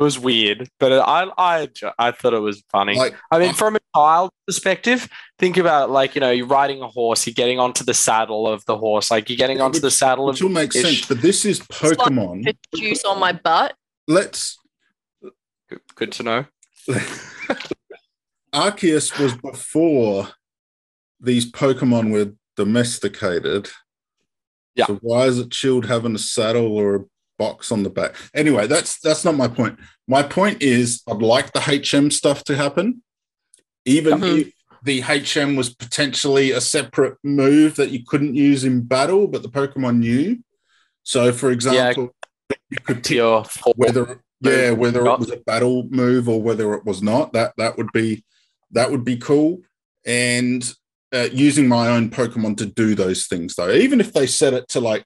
It was weird, but I I I thought it was funny. Like, I mean, oh. from a child perspective, think about it like you know you're riding a horse, you're getting onto the saddle of the horse, like you're getting Yeah, onto the which- saddle of. which all makes ish. sense. But this is like- Pokemon. Put juice on my butt. Let's Good, good to know. Arceus was before these Pokemon were domesticated. Yeah. So why is it chilled having a saddle or a box on the back? Anyway, that's that's not my point. My point is I'd like the HM stuff to happen, even Mhm. if the HM was potentially a separate move that you couldn't use in battle, but the Pokemon knew. So, for example, you could pick whether yeah whether it was a battle move or whether it was not that that would be that would be cool and uh, using my own pokemon to do those things though even if they set it to like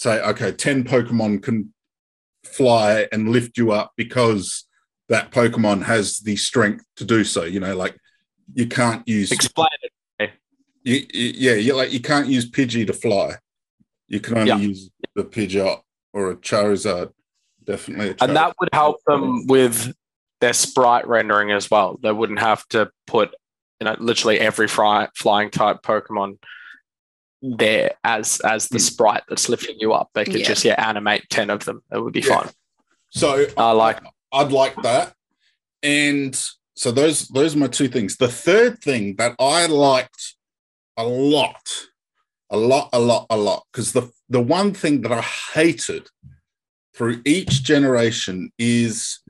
say okay 10 pokemon can fly and lift you up because that pokemon has the strength to do so you know like you can't use explain it. you, you- yeah you like you can't use pidgey to fly you can only Yeah. use the pidgeot or a charizard definitely a and that would help them with their sprite rendering as well. They wouldn't have to put you know literally every fly, flying type Pokemon there as as the Hmm. sprite that's lifting you up. They could Yeah. just yeah animate ten of them. It would be Yeah. fun. So I like- I'd like that. And so those those are my two things. The third thing that I liked a lot, a lot, a lot, a lot, because the the one thing that I hated through each generation is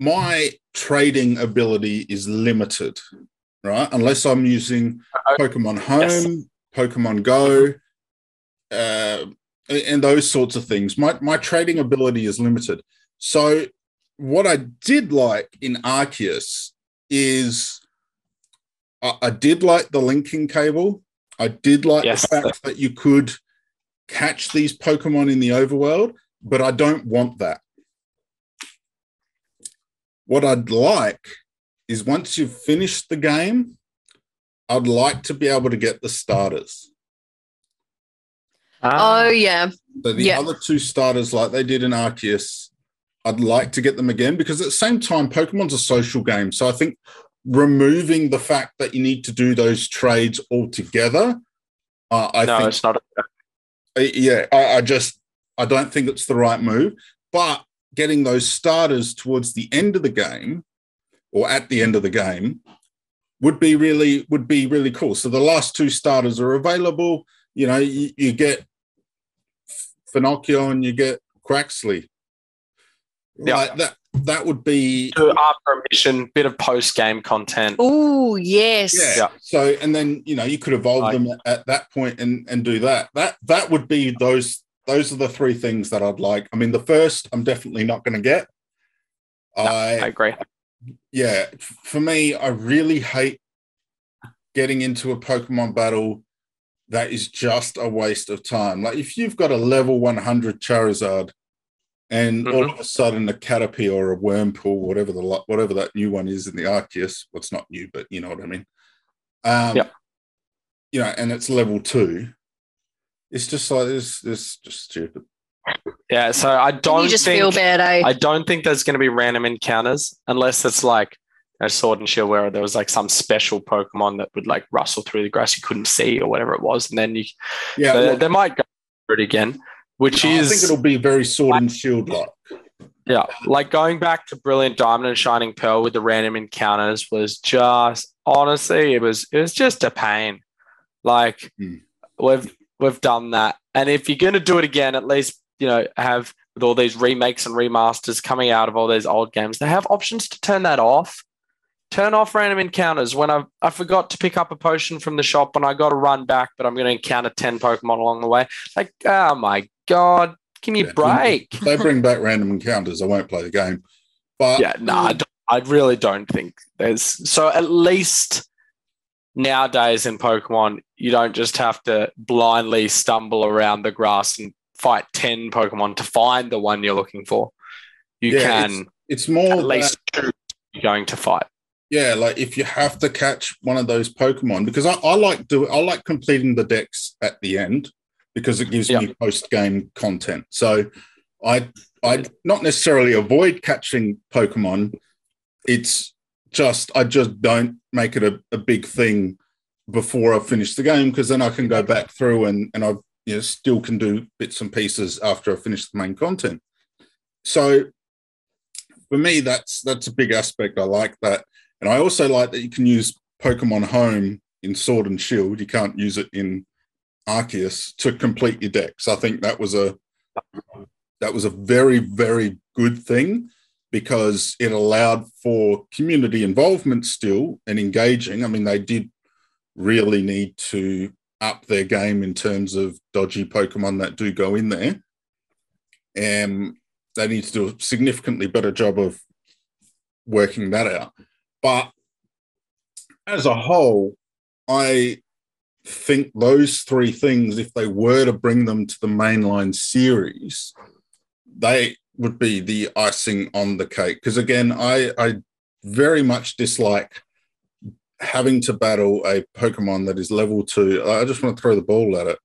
my trading ability is limited, right? Unless I'm using Pokemon Home, Yes. Pokemon Go, uh, and those sorts of things. My my trading ability is limited. So what I did like in Arceus is I, I did like the linking cable. I did like Yes. the fact that you could catch these Pokemon in the overworld, but I don't want that. What I'd like is once you've finished the game, I'd like to be able to get the starters. Oh yeah. So the Yeah. other two starters, like they did in Arceus, I'd like to get them again because at the same time, Pokemon's a social game. So I think removing the fact that you need to do those trades altogether, uh, I no, think, it's not. A, yeah, I, I just, I don't think it's the right move. But getting those starters towards the end of the game or at the end of the game would be really would be really cool. So the last two starters are available. You know, you, you get Finocchio and you get Quaxly. Yeah. Like that that would be to after a mission, bit of post game content. Oh yes. yeah. Yeah. So and then you know you could evolve Like- them at that point and and do that. That that would be those those are the three things that I'd like. I mean, the first I'm definitely not going to get. I I agree. Yeah, for me, I really hate getting into a Pokemon battle that is just a waste of time. Like if you've got a level 100 Charizard and all Mhm. of a sudden a Caterpie or a Wurmple, whatever the whatever that new one is in the Arceus, well, it's not new, but you know what I mean. Um, Yep. You know, and it's level two. It's just like this. This just stupid. Yeah, so I don't you just think feel bad, eh? I don't think there's going to be random encounters unless it's like a sword and shield where there was like some special Pokemon that would like rustle through the grass you couldn't see or whatever it was, and then you Yeah, they, well, they might go through it again, which I is I think it'll be very sword and shield like. Yeah, like going back to Brilliant Diamond and Shining Pearl with the random encounters was just honestly, it was it was just a pain. Like Hmm. we've we've done that, and if you're gonna do it again, at least you know have with all these remakes and remasters coming out of all these old games, they have options to turn that off. Turn off random encounters. When I I forgot to pick up a potion from the shop and I got to run back, but I'm going to encounter ten Pokemon along the way. Like, oh my god, give me Yeah. a break. If they bring back random encounters, I won't play the game. But Yeah, no, I, I really don't think there's so at least nowadays in Pokemon, you don't just have to blindly stumble around the grass and fight 10 Pokemon to find the one you're looking for. You Yeah, can it's more at that- least choose you're going to fight. yeah, like if you have to catch one of those Pokemon, because I, I like do I like completing the dex at the end because it gives Yeah. me post game content. So I I not necessarily avoid catching Pokemon. It's just I just don't make it a, a big thing before I finish the game because then I can go back through and and I you know still can do bits and pieces after I finish the main content. So for me, that's that's a big aspect. I like that. And I also like that you can use Pokemon Home in Sword and Shield. You can't use it in Arceus to complete your dex. I think that was a that was a very very good thing because it allowed for community involvement still and engaging. I mean, they did really need to up their game in terms of dodgy Pokemon that do go in there. And they need to do a significantly better job of working that out. But as a whole, I think those three things, if they were to bring them to the mainline series, they would be the icing on the cake. Because again, I, I very much dislike having to battle a Pokemon that is level two. I just want to throw the ball at it.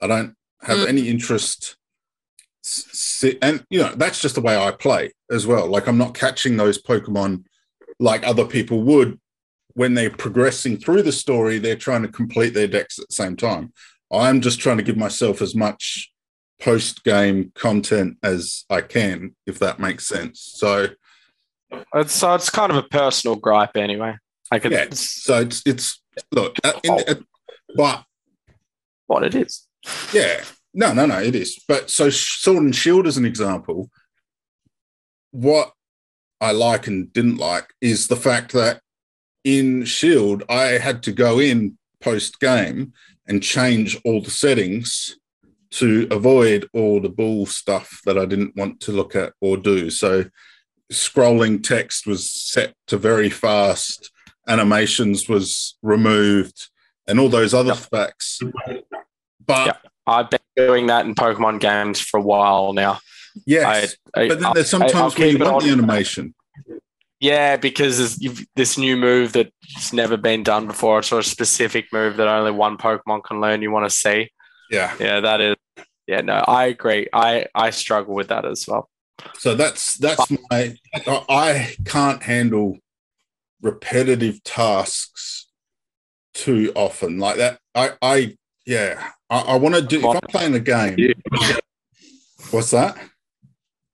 I don't have Mm. any interest. And, you know, that's just the way I play as well. Like, I'm not catching those Pokemon like other people would when they're progressing through the story. They're trying to complete their dex at the same time. I'm just trying to give myself as much post game content as I can, if that makes sense. So, It's, so it's kind of a personal gripe anyway. Like yeah, so it's, it's look, uh, in, uh, but what it is. Yeah, no, no, no, it is. But so Sword and Shield, as an example, what I like and didn't like is the fact that in Shield, I had to go in post game and change all the settings to avoid all the bull stuff that I didn't want to look at or do. So scrolling text was set to very fast, animations was removed, and all those other Yep. facts. But Yep. I've been doing that in Pokemon games for a while now. yes, I, I, but then there's I- sometimes where you want on- the animation. Yeah, because you've, this new move that's never been done before. It's sort of specific move that only one Pokemon can learn. You want to see. Yeah. Yeah, that is. Yeah, no, I agree. I I struggle with that as well. So that's that's my I- I can't handle repetitive tasks too often like that. I I yeah. I, I want to do if I'm playing a game. Yeah. What's that?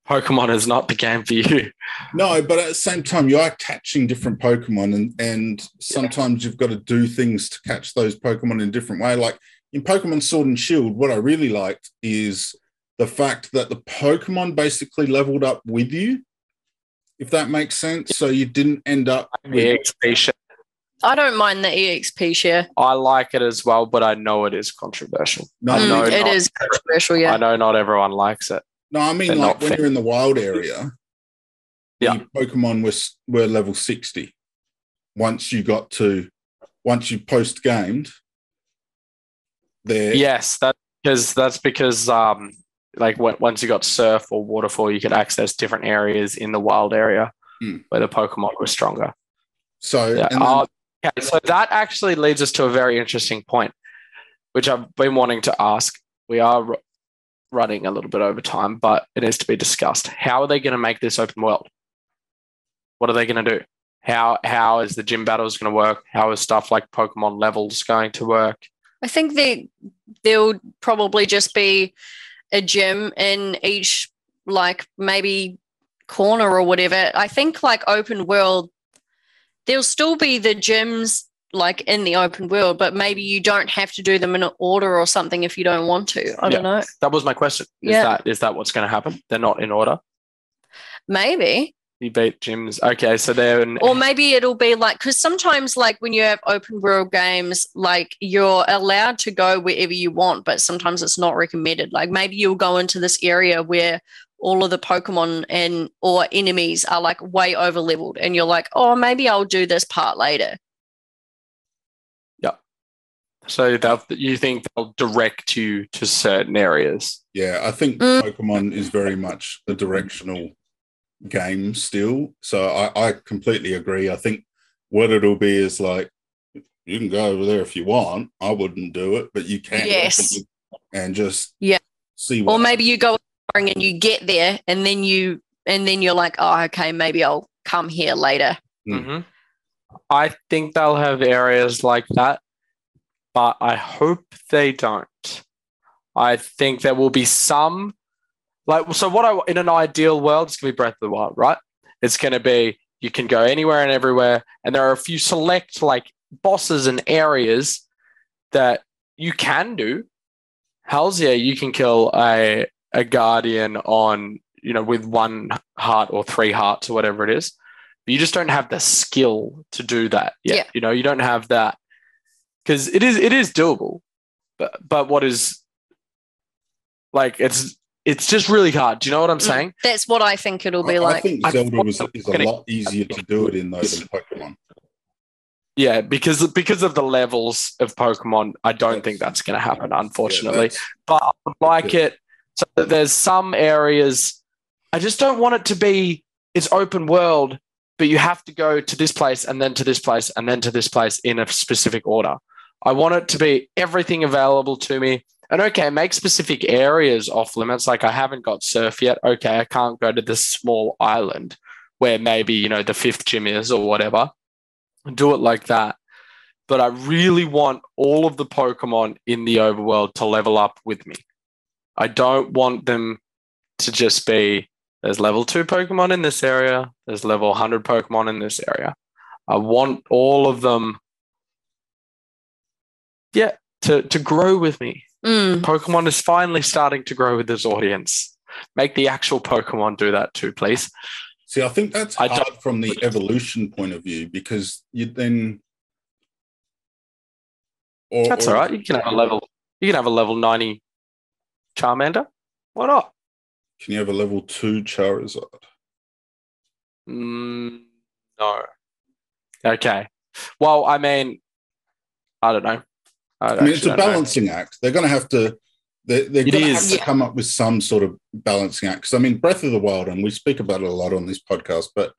Pokemon is not the game for you. No, but at the same time, you are catching different Pokemon, and and sometimes you've got to do things to catch those Pokemon in a different way. Like in Pokemon Sword and Shield, what I really liked is the fact that the Pokemon basically leveled up with you, if that makes sense. So you didn't end up. The With, EXP share. I don't mind the EXP share. I like it as well, but I know it is controversial. no, I Mm, know it not- is controversial, yeah. I know not everyone likes it. no, I mean They're like when fair. you're in the wild area, Yeah. Pokemon was were level sixty. Once you got to, once you post gamed, they're Yes, that because that's because um like when, once you got surf or waterfall, you could access different areas in the wild area Hmm. where the Pokemon were stronger. so Yeah. and then- Uh, okay, so that actually leads us to a very interesting point, which I've been wanting to ask. We are r- running a little bit over time, but it needs to be discussed. How are they going to make this open world? What are they going to do? How how is the gym battles going to work? How is stuff like Pokemon levels going to work? I think they there'll probably just be a gym in each like maybe corner or whatever. I think like open world, there'll still be the gyms like in the open world, but maybe you don't have to do them in an order or something if you don't want to. I don't know. That was my question. Is Yeah. that is that what's going to happen? They're not in order. Maybe. You beat gyms. Okay, so they're in, Or maybe it'll be like, because sometimes, like when you have open world games, like you're allowed to go wherever you want, but sometimes it's not recommended. Like maybe you'll go into this area where all of the Pokemon and or enemies are like way over leveled, and you're like, oh, maybe I'll do this part later. Yeah. So they'll, you think they'll direct you to certain areas. Yeah, I think Mm. Pokemon is very much a directional game still. So I, I completely agree. I think what it'll be is like you can go over there if you want. I wouldn't do it, but you can Yes. and just Yeah. see what Or maybe you go and you get there, and then you and then you're like, oh, okay, maybe I'll come here later. Mm. hmm I think they'll have areas like that, but I hope they don't. I think there will be some, like, so what I, in an ideal world, it's going to be Breath of the Wild, right? It's going to be, you can go anywhere and everywhere. And there are a few select, like, bosses and areas that you can do. Hell's yeah, you can kill a, a guardian on, you know, with one heart or three hearts or whatever it is but you just don't have the skill to do that yet. Yeah. You know, you don't have that because it is it is doable, but but what is like it's it's just really hard. Do you know what I'm Mm. saying? That's what I think it'll be I, I like. think I- Zelda was, is a lot easier to do it in though than Pokemon. Yeah, because because of the levels of Pokemon, I don't That's- think that's going to happen, unfortunately. that's- but I would like it. So that there's some areas I just don't want it to be it's open world, but you have to go to this place and then to this place and then to this place in a specific order. I want it to be everything available to me. And okay, make specific areas off limits. Like I haven't got surf yet. Okay, I can't go to this small island where maybe, you know, the fifth gym is or whatever. Do it like that. But I really want all of the Pokemon in the overworld to level up with me. I don't want them to just be there's level two Pokemon in this area, there's level 100 Pokemon in this area. I want all of them, yeah, to, to grow with me. Mm. Pokemon is finally starting to grow with this audience. Make the actual Pokemon do that too, please. See, I think that's I hard don't- from the evolution point of view because you then. Or, That's or- all right. You can have a level. You can have a level 90 Charmander. Why not? Can you have a level two Charizard? Mm, no. Okay. Well, I mean, I don't know. I, I mean, it's a don't know. balancing act. They're going to have to. They're, they're going to have to come up with some sort of balancing act. Because I mean, Breath of the Wild, and we speak about it a lot on this podcast, but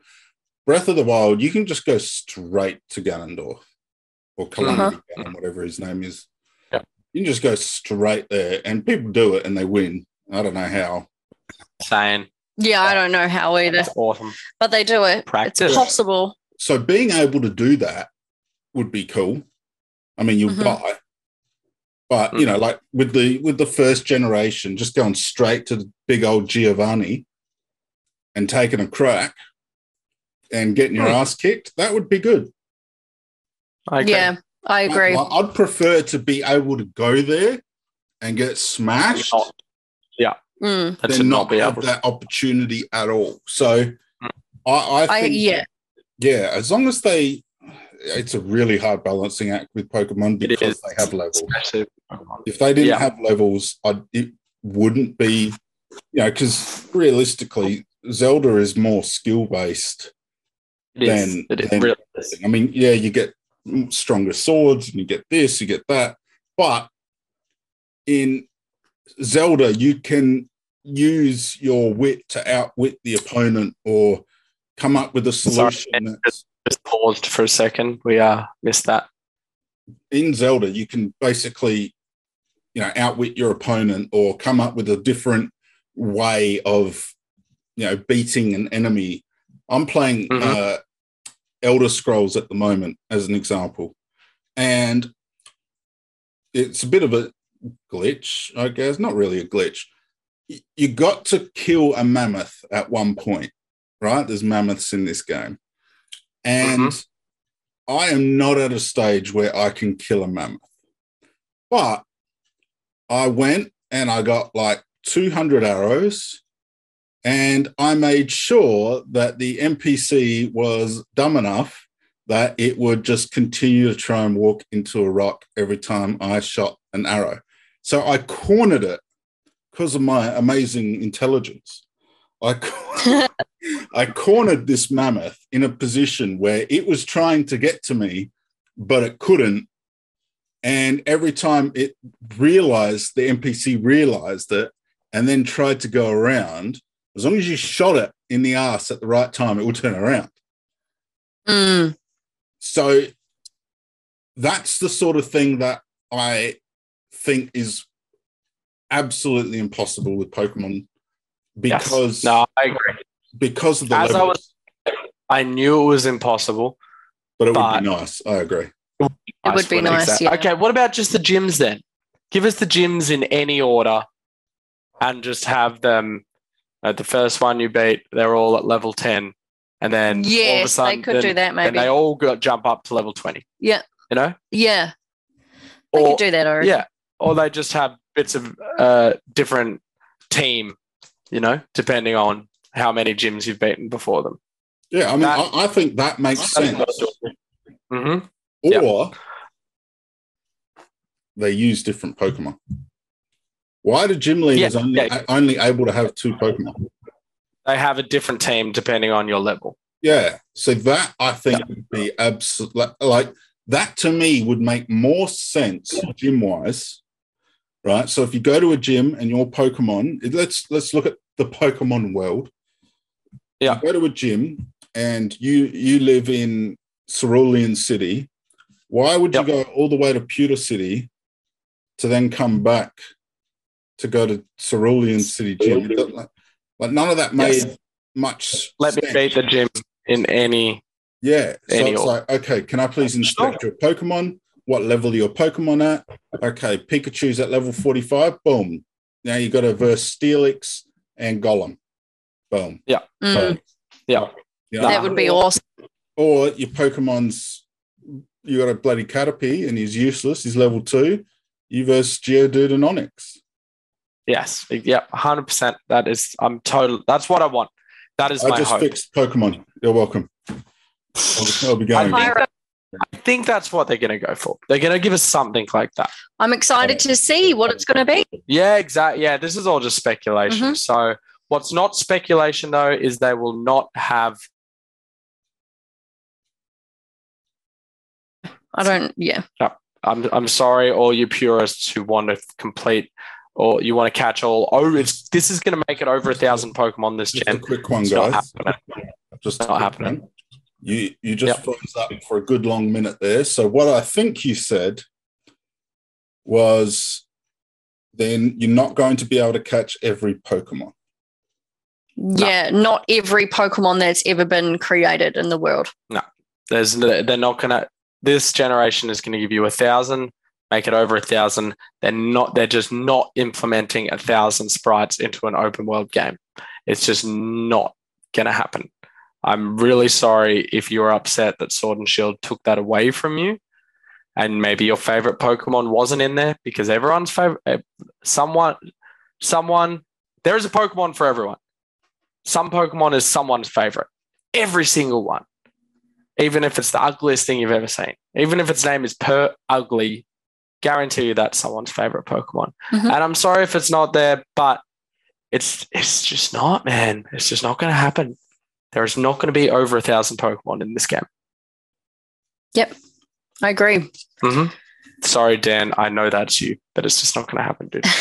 Breath of the Wild, you can just go straight to Ganondorf or Calamity Ganon, whatever his name is. Yeah. You can just go straight there, and people do it, and they win. I don't know how. Saying Yeah, I don't know how either, that's awesome. but they do it. Practice. It's possible. So being able to do that would be cool. I mean, you'll Mhm. die, but you know, like with the with the first generation, just going straight to the big old Giovanni and taking a crack and getting your Hmm. ass kicked, that would be good. I agree. Yeah, I agree. I, I'd prefer to be able to go there and get smashed Not- Mm. and to than not not be have able to. that opportunity at all. So, Hmm. I, I I think yeah. yeah, as long as they, it's a really hard balancing act with Pokemon because they have levels. If they didn't Yeah. have levels, I'd, it wouldn't be, you know, because realistically, Zelda is more skill based. It is. Then- it is then- really. I mean, yeah, you get stronger swords and you get this, you get that, but in Zelda, you can use your wit to outwit the opponent or come up with a Sorry. solution that's Just paused for a second. We uh missed that. in Zelda, you can basically, you know, outwit your opponent or come up with a different way of, you know, beating an enemy. I'm playing Mhm. uh, Elder Scrolls at the moment, as an example, and it's a bit of a glitch, I guess. Not really a glitch. You got to kill a mammoth at one point, right? There's mammoths in this game. And I am not at a stage where I can kill a mammoth. But I went and I got like 200 arrows and I made sure that the NPC was dumb enough that it would just continue to try and walk into a rock every time I shot an arrow. So I cornered it because of my amazing intelligence. I, I cornered this mammoth in a position where it was trying to get to me, but it couldn't. And every time it realized, the NPC realized it and then tried to go around, as long as you shot it in the ass at the right time, it will turn around. Mm. So that's the sort of thing that I think is absolutely impossible with Pokemon because Yes. No, I agree. because of the As I was, I knew it was impossible. but it but- would be nice. I agree. It would be wouldn't nice, yeah. Okay, what about just the gyms then? Give us the gyms in any order, and just have them. At the first one you beat, they're all at level ten, and then all of a Yes, they sudden, could then, do that then maybe. they all got jump up to level twenty. Yeah. you know, yeah. They or could do that, I reckon. yeah, or they just have bits of uh, different team. You know, depending on how many gyms you've beaten before them. Yeah, I mean, That- I, I think that makes sense. hmm Or they use different Pokemon. Why do gym leaders Yeah, only yeah. only able to have two Pokemon? They have a different team depending on your level. Yeah, so that I think would be absolutely like that to me would make more sense gym wise, right? So if you go to a gym and your Pokemon, let's let's look at the Pokemon world. Yeah. You go to a gym and you you live in Cerulean City. Why would Yep. you go all the way to Pewter City to then come back to go to Cerulean City Gym? It Like, like none of that made Yes. much. Let me sense. beat the gym in any. Yeah. So Any it's order. like, okay, can I please inspect your Pokemon? What level are your Pokemon at? Okay, Pikachu's at level 45. Boom. Now you got to verse Steelix and Golem. Boom. Mm. Boom. Yeah. You know? That would be awesome. Or your Pokemon's, you got a bloody Caterpie and he's useless. He's level two. You versus Geodude and Onix. Yes. Yeah. Hundred percent. That is. I'm total. That's what I want. That is I my just hope. fixed Pokemon. You're welcome. I'll, I'll be going. think, I think that's what they're going to go for. They're going to give us something like that. I'm excited to see what it's going to be. Yeah, exactly. Yeah, this is all just speculation. Mhm. So, what's not speculation though is they will not have. I don't, yeah. I'm I'm sorry, all you purists who want to complete or you want to catch all. Oh, it's this is going to make it over a thousand Pokemon this Just a quick one, It's not guys. happening. just Not happening. one. You you just Yep. froze up for a good long minute there. So what I think you said was then you're not going to be able to catch every Pokemon. Yeah, not every Pokemon that's ever been created in the world. No, there's they're not going to. This generation is going to give you a thousand, make it over a thousand. They're not. They're just not implementing a thousand sprites into an open world game. It's just not going to happen. I'm really sorry if you're upset that Sword and Shield took that away from you, and maybe your favorite Pokemon wasn't in there because everyone's favorite. Eh, someone, someone. There is a Pokemon for everyone. Some Pokemon is someone's favorite. Every single one even if it's the ugliest thing you've ever seen, even if its name is per ugly, guarantee you that's someone's favorite Pokemon. Mhm. And I'm sorry if it's not there, but it's it's just not, man. It's just not going to happen. There is not going to be over a thousand Pokemon in this game. Yep, I agree. hmm Sorry, Dan. I know that's you, but it's just not going to happen, dude.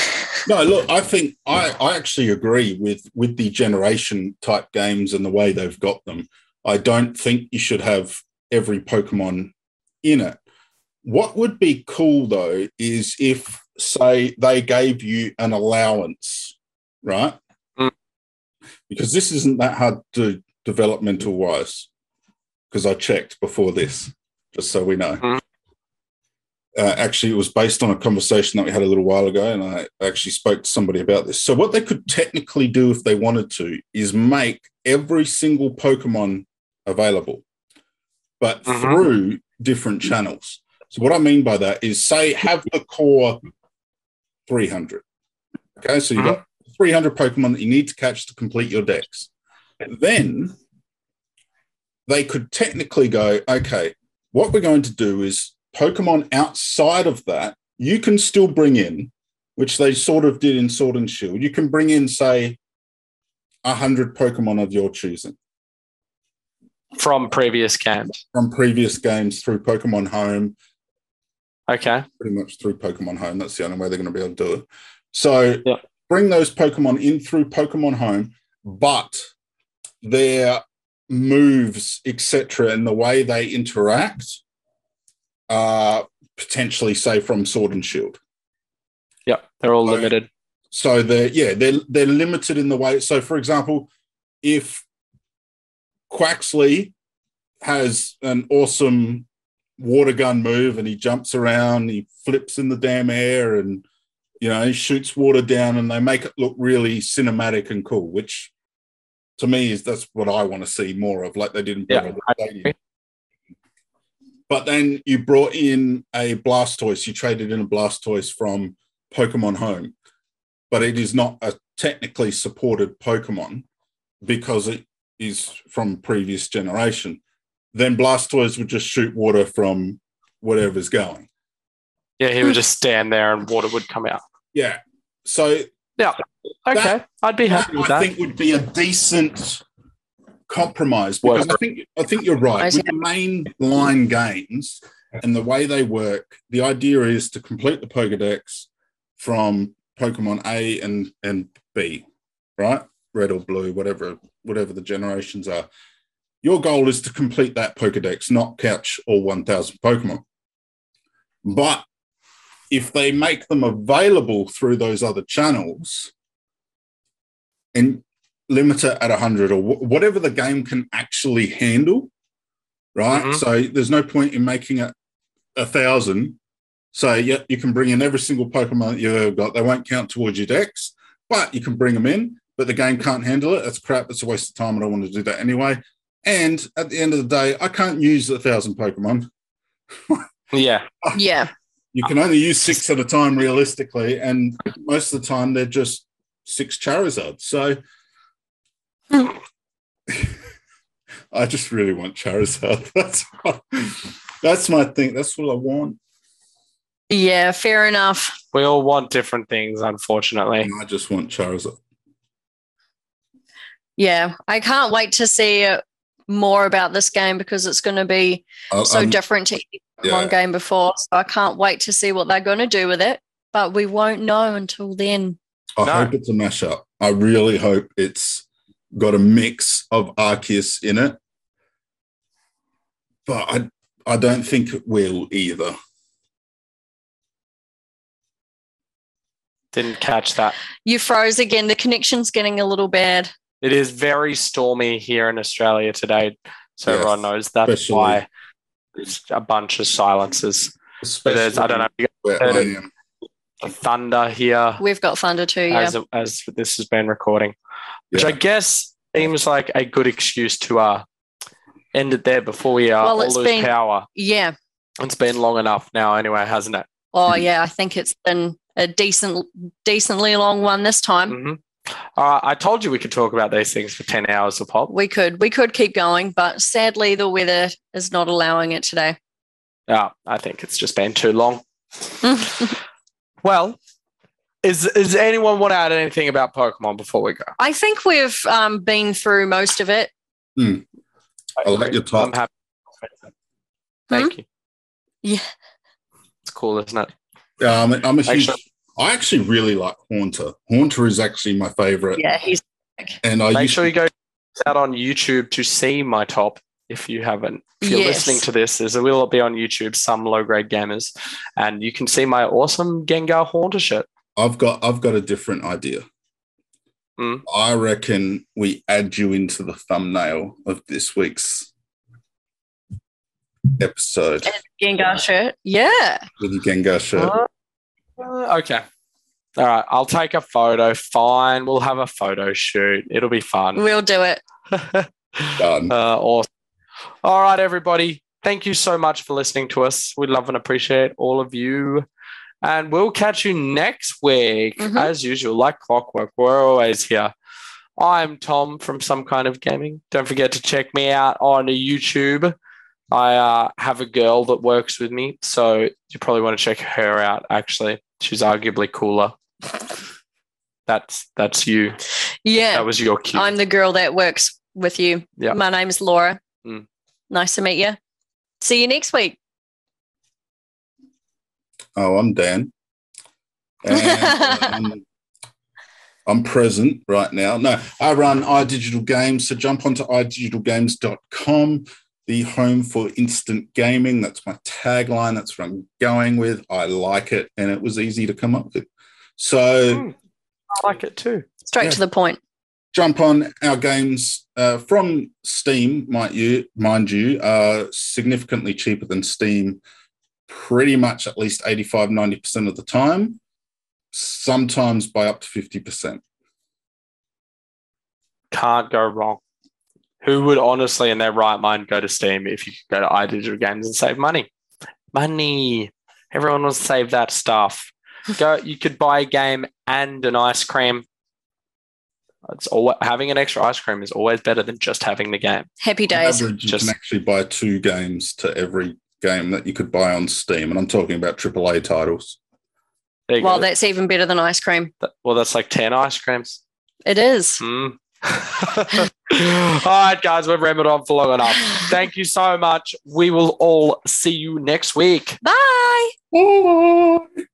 No, look, I think I, I actually agree with with the generation type games and the way they've got them. I don't think you should have every Pokemon in it. What would be cool though is if, say, they gave you an allowance, right? Mm. Because this isn't that hard to developmental wise. Because I checked before this, just so we know. Mm. Uh, actually, it was based on a conversation that we had a little while ago, and I actually spoke to somebody about this. So, what they could technically do if they wanted to is make every single Pokemon available, but Mhm. through different channels. So, what I mean by that is, say, have the core 300. Okay, so you've got 300 Pokemon that you need to catch to complete your dex. Then they could technically go, okay, what we're going to do is Pokemon outside of that, you can still bring in, which they sort of did in Sword and Shield. You can bring in, say, 100 Pokemon of your choosing From previous games. from previous games through Pokemon Home, Okay. pretty much through Pokemon Home. That's the only way they're going to be able to do it. So Yeah. bring those Pokemon in through Pokemon Home, but their moves, etc., and the way they interact are potentially, say, from Sword and Shield. Yep. They're all Okay. limited. So they're yeah, they're they're limited in the way. So for example, if Quaxly has an awesome water gun move and he jumps around, he flips in the damn air and you know, he shoots water down and they make it look really cinematic and cool, which to me is that's what I want to see more of, like they did in Yeah, Pokemon I Stadium. agree. But then you brought in a Blastoise, you traded in a Blastoise from Pokemon Home, but it is not a technically supported Pokemon because it is from previous generation. Then Blastoise would just shoot water from whatever's going. Yeah, he would just stand there and water would come out. Yeah. So yeah, Okay. I'd be happy with I that. think would be a decent compromise because I think I think you're right. With the main line games and the way they work, the idea is to complete the Pokedex from Pokemon A and and B, right? Red or blue, whatever whatever the generations are. Your goal is to complete that Pokedex, not catch all 1,000 Pokemon. But if they make them available through those other channels and limit it at 100 or wh- whatever the game can actually handle, right? Mhm. So there's no point in making it a thousand. So yeah, you can bring in every single Pokemon that you've ever got. They won't count towards your dex, but you can bring them in. But the game can't handle it. It's crap. It's a waste of time. I don't want to do that anyway. And at the end of the day, I can't use a thousand Pokemon. Yeah. Yeah. You can only use six at a time realistically, and most of the time they're just six Charizards. So. I just really want Charizard. That's what, that's my thing. That's what I want. Yeah. Fair enough. We all want different things, unfortunately. I just want Charizard. Yeah. I can't wait to see uh, more about this game because it's going to be I- so different to any yeah. Pokemon game before. So I can't wait to see what they're going to do with it. But we won't know until then. I No. hope it's a mashup. I really hope it's got a mix of Arceus in it. But I I don't think it will either. Didn't catch that. You froze again. The connection's getting a little bad. It is very stormy here in Australia today. So Yes, everyone knows that's especially- why there's a bunch of silences. But Especially there's, I don't know, you where heard I it. am. thunder here We've got thunder too. Yeah. as, as this has been recording, which I guess seems like a good excuse to uh, end it there before we uh, Well, all lose been- power. yeah. It's been long enough now, anyway, hasn't it? Oh yeah. I think it's been a decent, decently long one this time. hmm Uh, I told you we could talk about these things for 10 hours a pop. We could, we could keep going, but sadly the weather is not allowing it today. Yeah, I think it's just been too long. Well, is is anyone want to add anything about Pokemon before we go? I think we've um, been through most of it. I'll let you talk. I'm happy. Thank you. Yeah. It's cool, isn't it? Yeah, I'm, I'm a huge. Actually- I actually really like Haunter. Haunter is actually my favorite, Yeah, he's and I Make used sure you go out on YouTube to see my top. If you haven't, if you're Yes. listening to this, there's a will be on YouTube. Some low grade gamers, and you can see my awesome Gengar Haunter shirt. I've got I've got a different idea. Mm. I reckon we add you into the thumbnail of this week's episode Gengar shirt. Yeah. with your Gengar shirt. Uh, okay. All right. I'll take a photo. Fine. We'll have a photo shoot. It'll be fun. We'll do it. Done. Uh, awesome. All right, everybody. Thank you so much for listening to us. We love and appreciate all of you. And we'll catch you next week. Mhm. As usual, like clockwork, we're always here. I'm Tom from Sum Kind of Gaming. Don't forget to check me out on YouTube. I uh, have a girl that works with me, so you probably want to check her out. Actually, she's arguably cooler. That's that's you. Yeah. That was your cue. I'm the girl that works with you. Yeah. My name is Laura. Mm. Nice to meet you. See you next week. Oh, I'm Dan. And, um, I'm present right now. No, I run iDigital Games. So jump onto idigitalgames.com, the home for instant gaming. That's my tagline. That's what I'm going with. I like it. And it was easy to come up with. So Hmm. I like it too. Straight Yeah. to the point. jump on our games uh, from Steam, might you, mind you, are significantly cheaper than Steam pretty much at least 85, 90% of the time, sometimes by up to 50%. can't go wrong. Who would honestly, in their right mind, go to Steam if you could go to iDigital Games and save money? Money. Everyone will save that stuff. Go. You could buy a game and an ice cream. It's all having an extra ice cream is always better than just having the game. Happy days. average, you Just- can actually buy two games to every game that you could buy on Steam. And I'm talking about AAA titles. Well, go. that's even better than ice cream. That- well, that's like ten ice creams. It is. Mm. all right, guys, we've rambled on for long enough. Thank you so much. We will all see you next week. Bye. Bye.